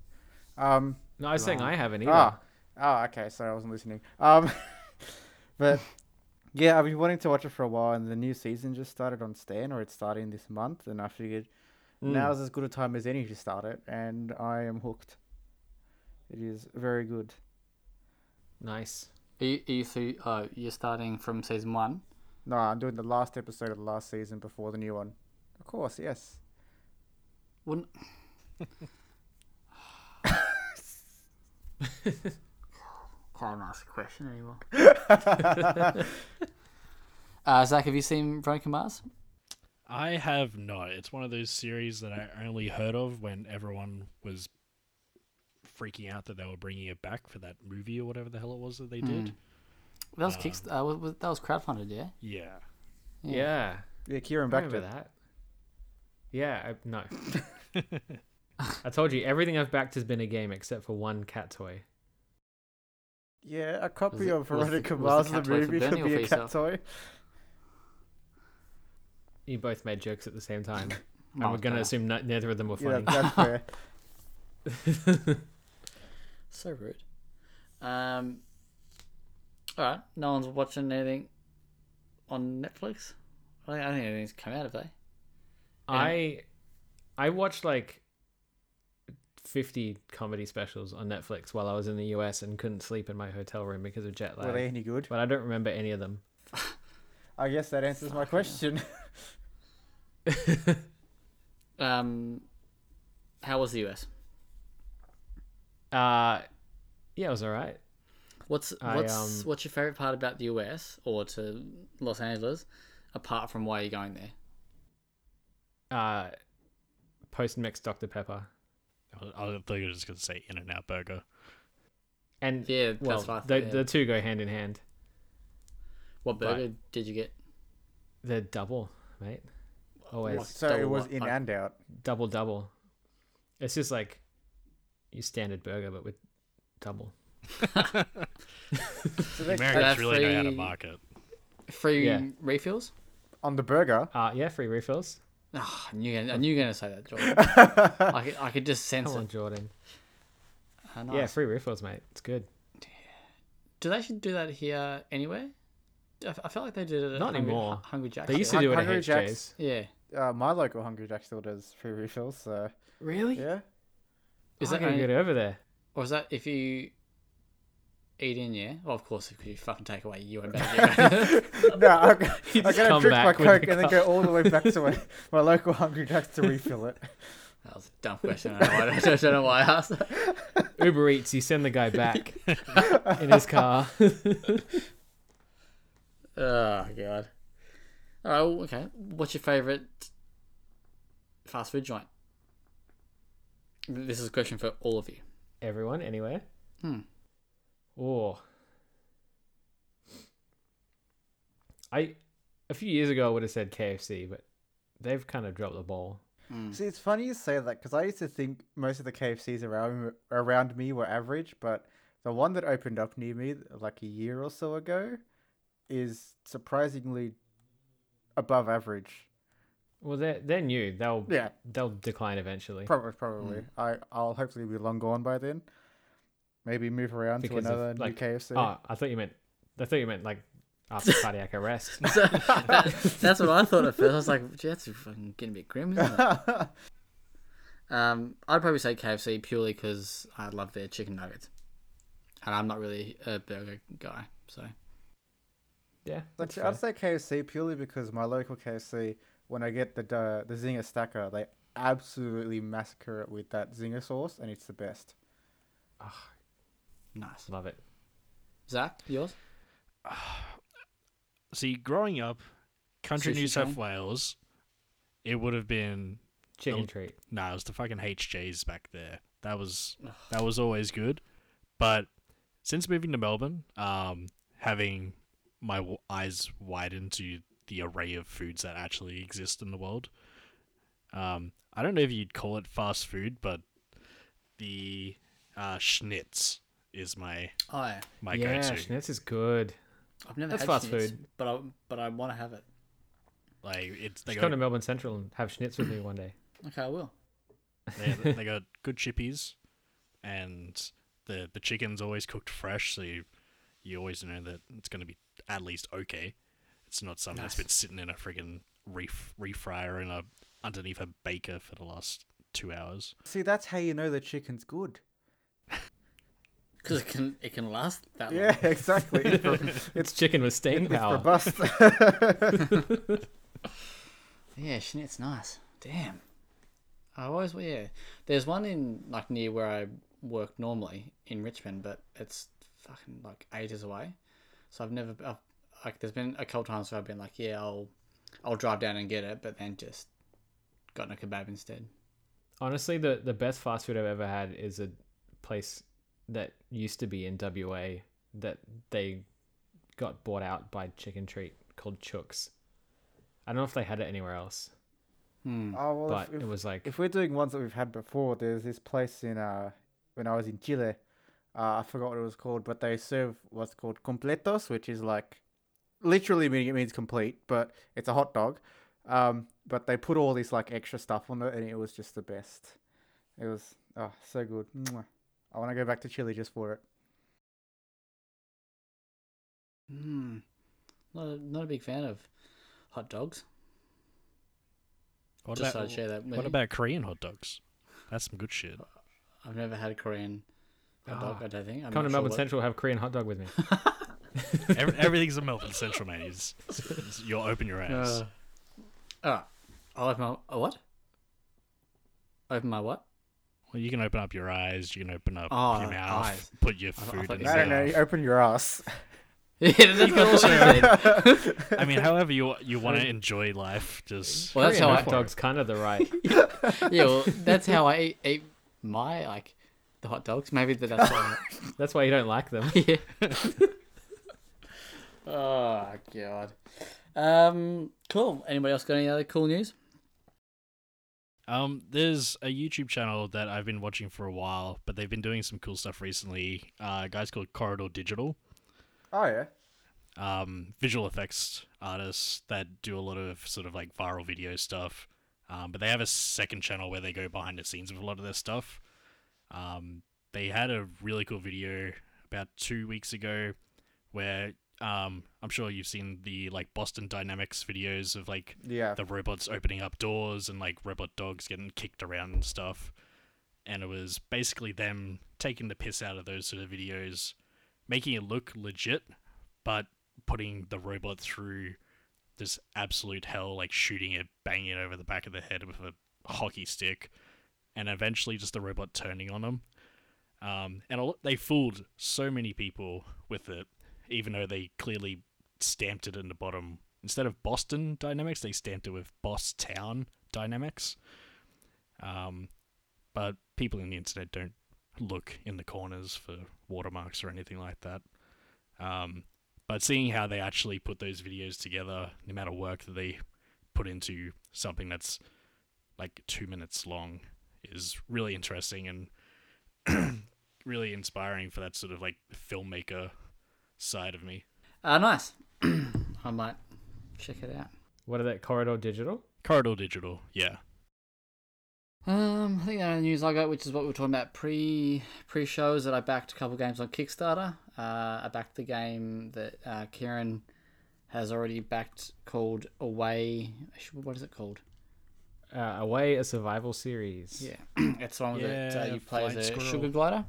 Um. no, I was saying I haven't either. Ah. Oh, okay. Sorry, I wasn't listening. Um. but yeah, I've been wanting to watch it for a while, and the new season just started on Stan, or it's starting this month, and I figured Mm. now's as good a time as any to start it, and I am hooked. It is very good. Nice. Are you, are you through, uh, you're starting from season one? No, I'm doing the last episode of the last season before the new one. Of course, yes. Wouldn't. Can't ask a question anymore. uh, Zach, have you seen Veronica Mars? I have not. It's one of those series that I only heard of when everyone was freaking out that they were bringing it back for that movie or whatever the hell it was that they did. That was Um, kicked. Uh, was, was, that was crowdfunded, yeah. Yeah. Yeah. Yeah, Kieran I back to that. Yeah, I, no. I told you everything I've backed has been a game except for one cat toy. Yeah, a copy it- of was Veronica was the Mars cat the movie Bernie could or be for a yourself? cat toy. You both made jokes at the same time. And we're gonna assume neither of them were Yeah, funny. that's fair. So rude. Um. All right. No one's watching anything on Netflix. I don't, think anything's come out of they. I I watched like fifty comedy specials on Netflix while I was in the US and couldn't sleep in my hotel room because of jet lag. Were lag. they any good? But I don't remember any of them. I guess that answers my question. Um. How was the US? Uh yeah, it was alright. What's I, what's um, what's your favorite part about the US or to Los Angeles, apart from why you're going there? Uh, post mix Dr Pepper, I I thought you were just gonna say In and Out Burger. and Yeah, well, what I thought. the yeah. the two go hand in hand. what but- burger did you get? They're double, mate. Always What? So it was what? in Like- and out. double double. It's just like your standard burger, but with double. So Americans That's really know how to free- market. Free Yeah. refills? on the burger. Uh yeah, free refills. Ah, I knew you- I knew you were gonna say that, Jordan. I could, I could just sense Come on, it. Jordan. Yeah, nice. free refills, mate. It's good. Do they actually do that here anywhere? I felt like they did it at Not Hungry, anymore. Hungry Jack's. They used to do it at Hungry HJ's. Jack's. Yeah. Uh, my local Hungry Jack still does free refills. So Really? yeah. Is that gonna only- get over there? Or is that if you eat in, yeah? Well, of course, if you fucking take away, you went back. No, I, You I just gotta drink my coke and then go all the way back to my, my local Hungry Jack's to refill it. that was a dumb question. I don't know why I don't know why I asked that. Uber Eats, you send the guy back in his car. Oh god. All right. well, Okay. What's your favorite fast food joint? This is a question for all of you. Everyone, anywhere. Hmm. Oh. I a few years ago I would have said KFC, but they've kind of dropped the ball. Mm. See, it's funny you say that because I used to think most of the KFCs around around me were average, but the one that opened up near me like a year or so ago is surprisingly above average. Well, they're they're new. They'll Yeah, they'll decline eventually. probably probably. I I'll hopefully be long gone by then. Maybe move around Because to of, another like, new KFC. Oh, I thought you meant I thought you meant like after cardiac arrest. So, that- that's what I thought at first. I was like, "Gee, that's fucking getting a bit grim, isn't? Um, I'd probably say KFC purely because I love their chicken nuggets, and I'm not really a burger guy. So Yeah, that's Actually, fair. I'd say KFC purely because my local KFC, when I get the the, the zinger stacker, they absolutely massacre it with that zinger sauce, and it's the best. nice. love it. Zach, yours? See, growing up, country Sushi New South chain? Wales, it would have been Chicken Oh. treat. nah, it was the fucking HJs back there. That was that was always good. But since moving to Melbourne, um, having my w- eyes widened to the array of foods that actually exist in the world, um, I don't know if you'd call it fast food, but the uh, schnitz is my Oh, yeah. my yeah, go-to. schnitz is good. I've never That's had fast schnitz, food. but I but I want to have it. Like it's they Just got come to Melbourne Central and have schnitz with me one day. Okay, I will. they, they got good chippies, and the the chicken's always cooked fresh, so you you always know that it's going to be at least okay. It's not something that's been sitting in a friggin' ref refryer in a underneath a baker for the last two hours. See, that's how you know the chicken's good. Because it can it can last that long. Yeah, exactly. It's, ro- It's chicken with staying it's power. robust. Yeah, Schnitt's nice. Damn. I always yeah. There's one in like near where I work normally in Richmond, but it's fucking like ages away. So I've never I've, like there's been a couple times where I've been like, yeah, I'll I'll drive down and get it, but then just gotten a kebab instead. Honestly, the the best fast food I've ever had is a place that used to be in WA that they got bought out by Chicken Treat called Chooks. I don't know if they had it anywhere else, Hmm. oh well, but if, if, it was like if we're doing ones that we've had before, there's this place in uh when I was in Chile. Uh, I forgot what it was called, but they serve what's called completos, which is like literally meaning it means complete, but it's a hot dog. Um, but they put all this like extra stuff on it, and it was just the best. It was oh so good. Mwah. I want to go back to Chile just for it. Hmm. Not a, not a big fan of hot dogs. What just about share that. with what about Korean hot dogs? That's some good shit. I've never had a Korean hot dog. Ah. I don't think. I'm come to sure Melbourne what- Central, have Korean hot dog with me. Every, everything's a Melbourne Central, man. It's- it's- you'll open your eyes. Uh, oh, I'll open my a what? Open my what? Well, you can open up your eyes. You can open up Oh, your mouth. eyes. Put your I- I food thought in you I don't know. You open your ass. yeah, that's what I. I mean, however you you want to enjoy life, just Well, that's how I. hot dog's kind of the right. Yeah, well, that's how I eat, eat my like the hot dogs. Maybe that's why. That's why you don't like them. yeah. Oh god. Um. Cool. Anybody else got any other cool news? Um, there's a YouTube channel that I've been watching for a while, but they've been doing some cool stuff recently. Uh, a guy's called Corridor Digital. Oh yeah. Um, visual effects artists that do a lot of sort of like viral video stuff. Um, but they have a second channel where they go behind the scenes of a lot of their stuff. Um, they had a really cool video about two weeks ago where um, I'm sure you've seen the like Boston Dynamics videos of like Yeah. the robots opening up doors and like robot dogs getting kicked around and stuff. And it was basically them taking the piss out of those sort of videos, making it look legit, but putting the robot through this absolute hell, like shooting it, banging it over the back of the head with a hockey stick, and eventually just the robot turning on them. Um, and they fooled so many people with it, even though they clearly stamped it in the bottom. Instead of Boston Dynamics, they stamped it with Boss Town Dynamics. Um, but people in the internet don't look in the corners for watermarks or anything like that. Um, but seeing how they actually put those videos together, the amount of work that they put into something that's like two minutes long, is really interesting and really inspiring for that sort of like filmmaker side of me. Uh, nice. I might check it out. What are that? Corridor Digital? Corridor Digital, yeah. Um, I think the only news I got, which is what we were talking about pre pre shows, that I backed a couple games on Kickstarter. Uh, I backed the game that uh, Kieran has already backed called Away. What is it called? Uh, Away, a survival series. Yeah, it's the one that uh, you play as a Squirrel. sugar glider.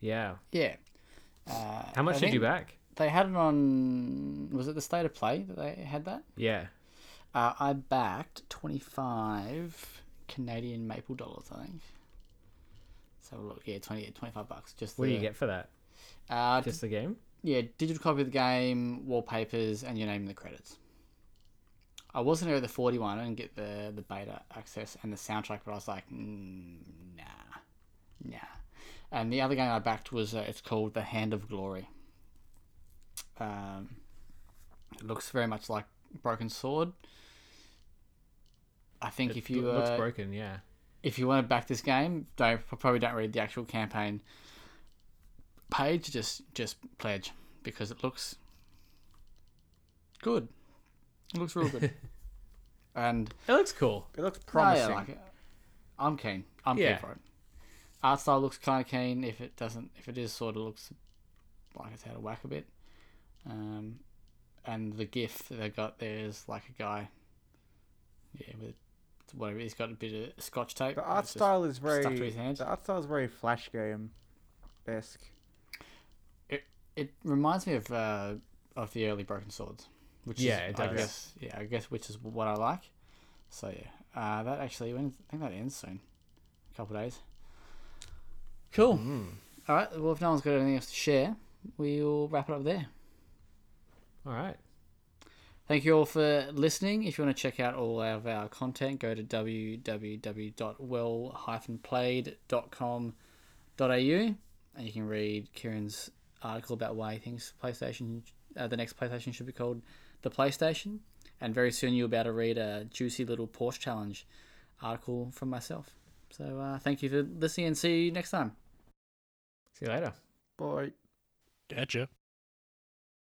Yeah. Yeah. Uh, How much I did you back? They had it on. Was it the state of play that they had that? Yeah. Uh, I backed twenty five Canadian maple dollars. I think. So look, yeah, 20, 25 bucks. Just What do you get for that? Uh, Just the game? yeah, digital copy of the game, wallpapers, and your name in the credits. I was gonna go the forty one and get the the beta access and the soundtrack, but I was like, mm, nah, nah. And the other game I backed was uh, it's called The Hand of Glory. Um, it looks very much like Broken Sword. I think It if you lo- looks uh, broken, yeah. if you want to back this game, don't probably don't read the actual campaign page. Just just pledge because it looks good. It looks real good, and It looks cool. It looks yeah, promising. like it. I'm keen. I'm Yeah. keen for it. Art style looks kind of keen. If it doesn't, if it is sort of looks like it's out of whack a bit. Um, and the GIF that they've got there is like a guy. Yeah, with whatever he's got a bit of scotch tape. the art style is stuck to very. his hand. The art style is very flash game esque. It it reminds me of uh, of the early Broken Swords, which Yeah, is, it I guess, yeah, I guess which is what I like. So yeah, uh, that actually when I think that ends soon, a couple of days. Cool. Mm. All right. Well, if no one's got anything else to share, we'll wrap it up there. All right. Thank you all for listening. If you want to check out all of our content, go to www.well-played.com.au and you can read Kieran's article about why he thinks PlayStation, uh, the next PlayStation should be called the PlayStation. And very soon you'll be able to read a juicy little Porsche challenge article from myself. So uh, thank you for listening and see you next time. See you later. Boy. Gotcha.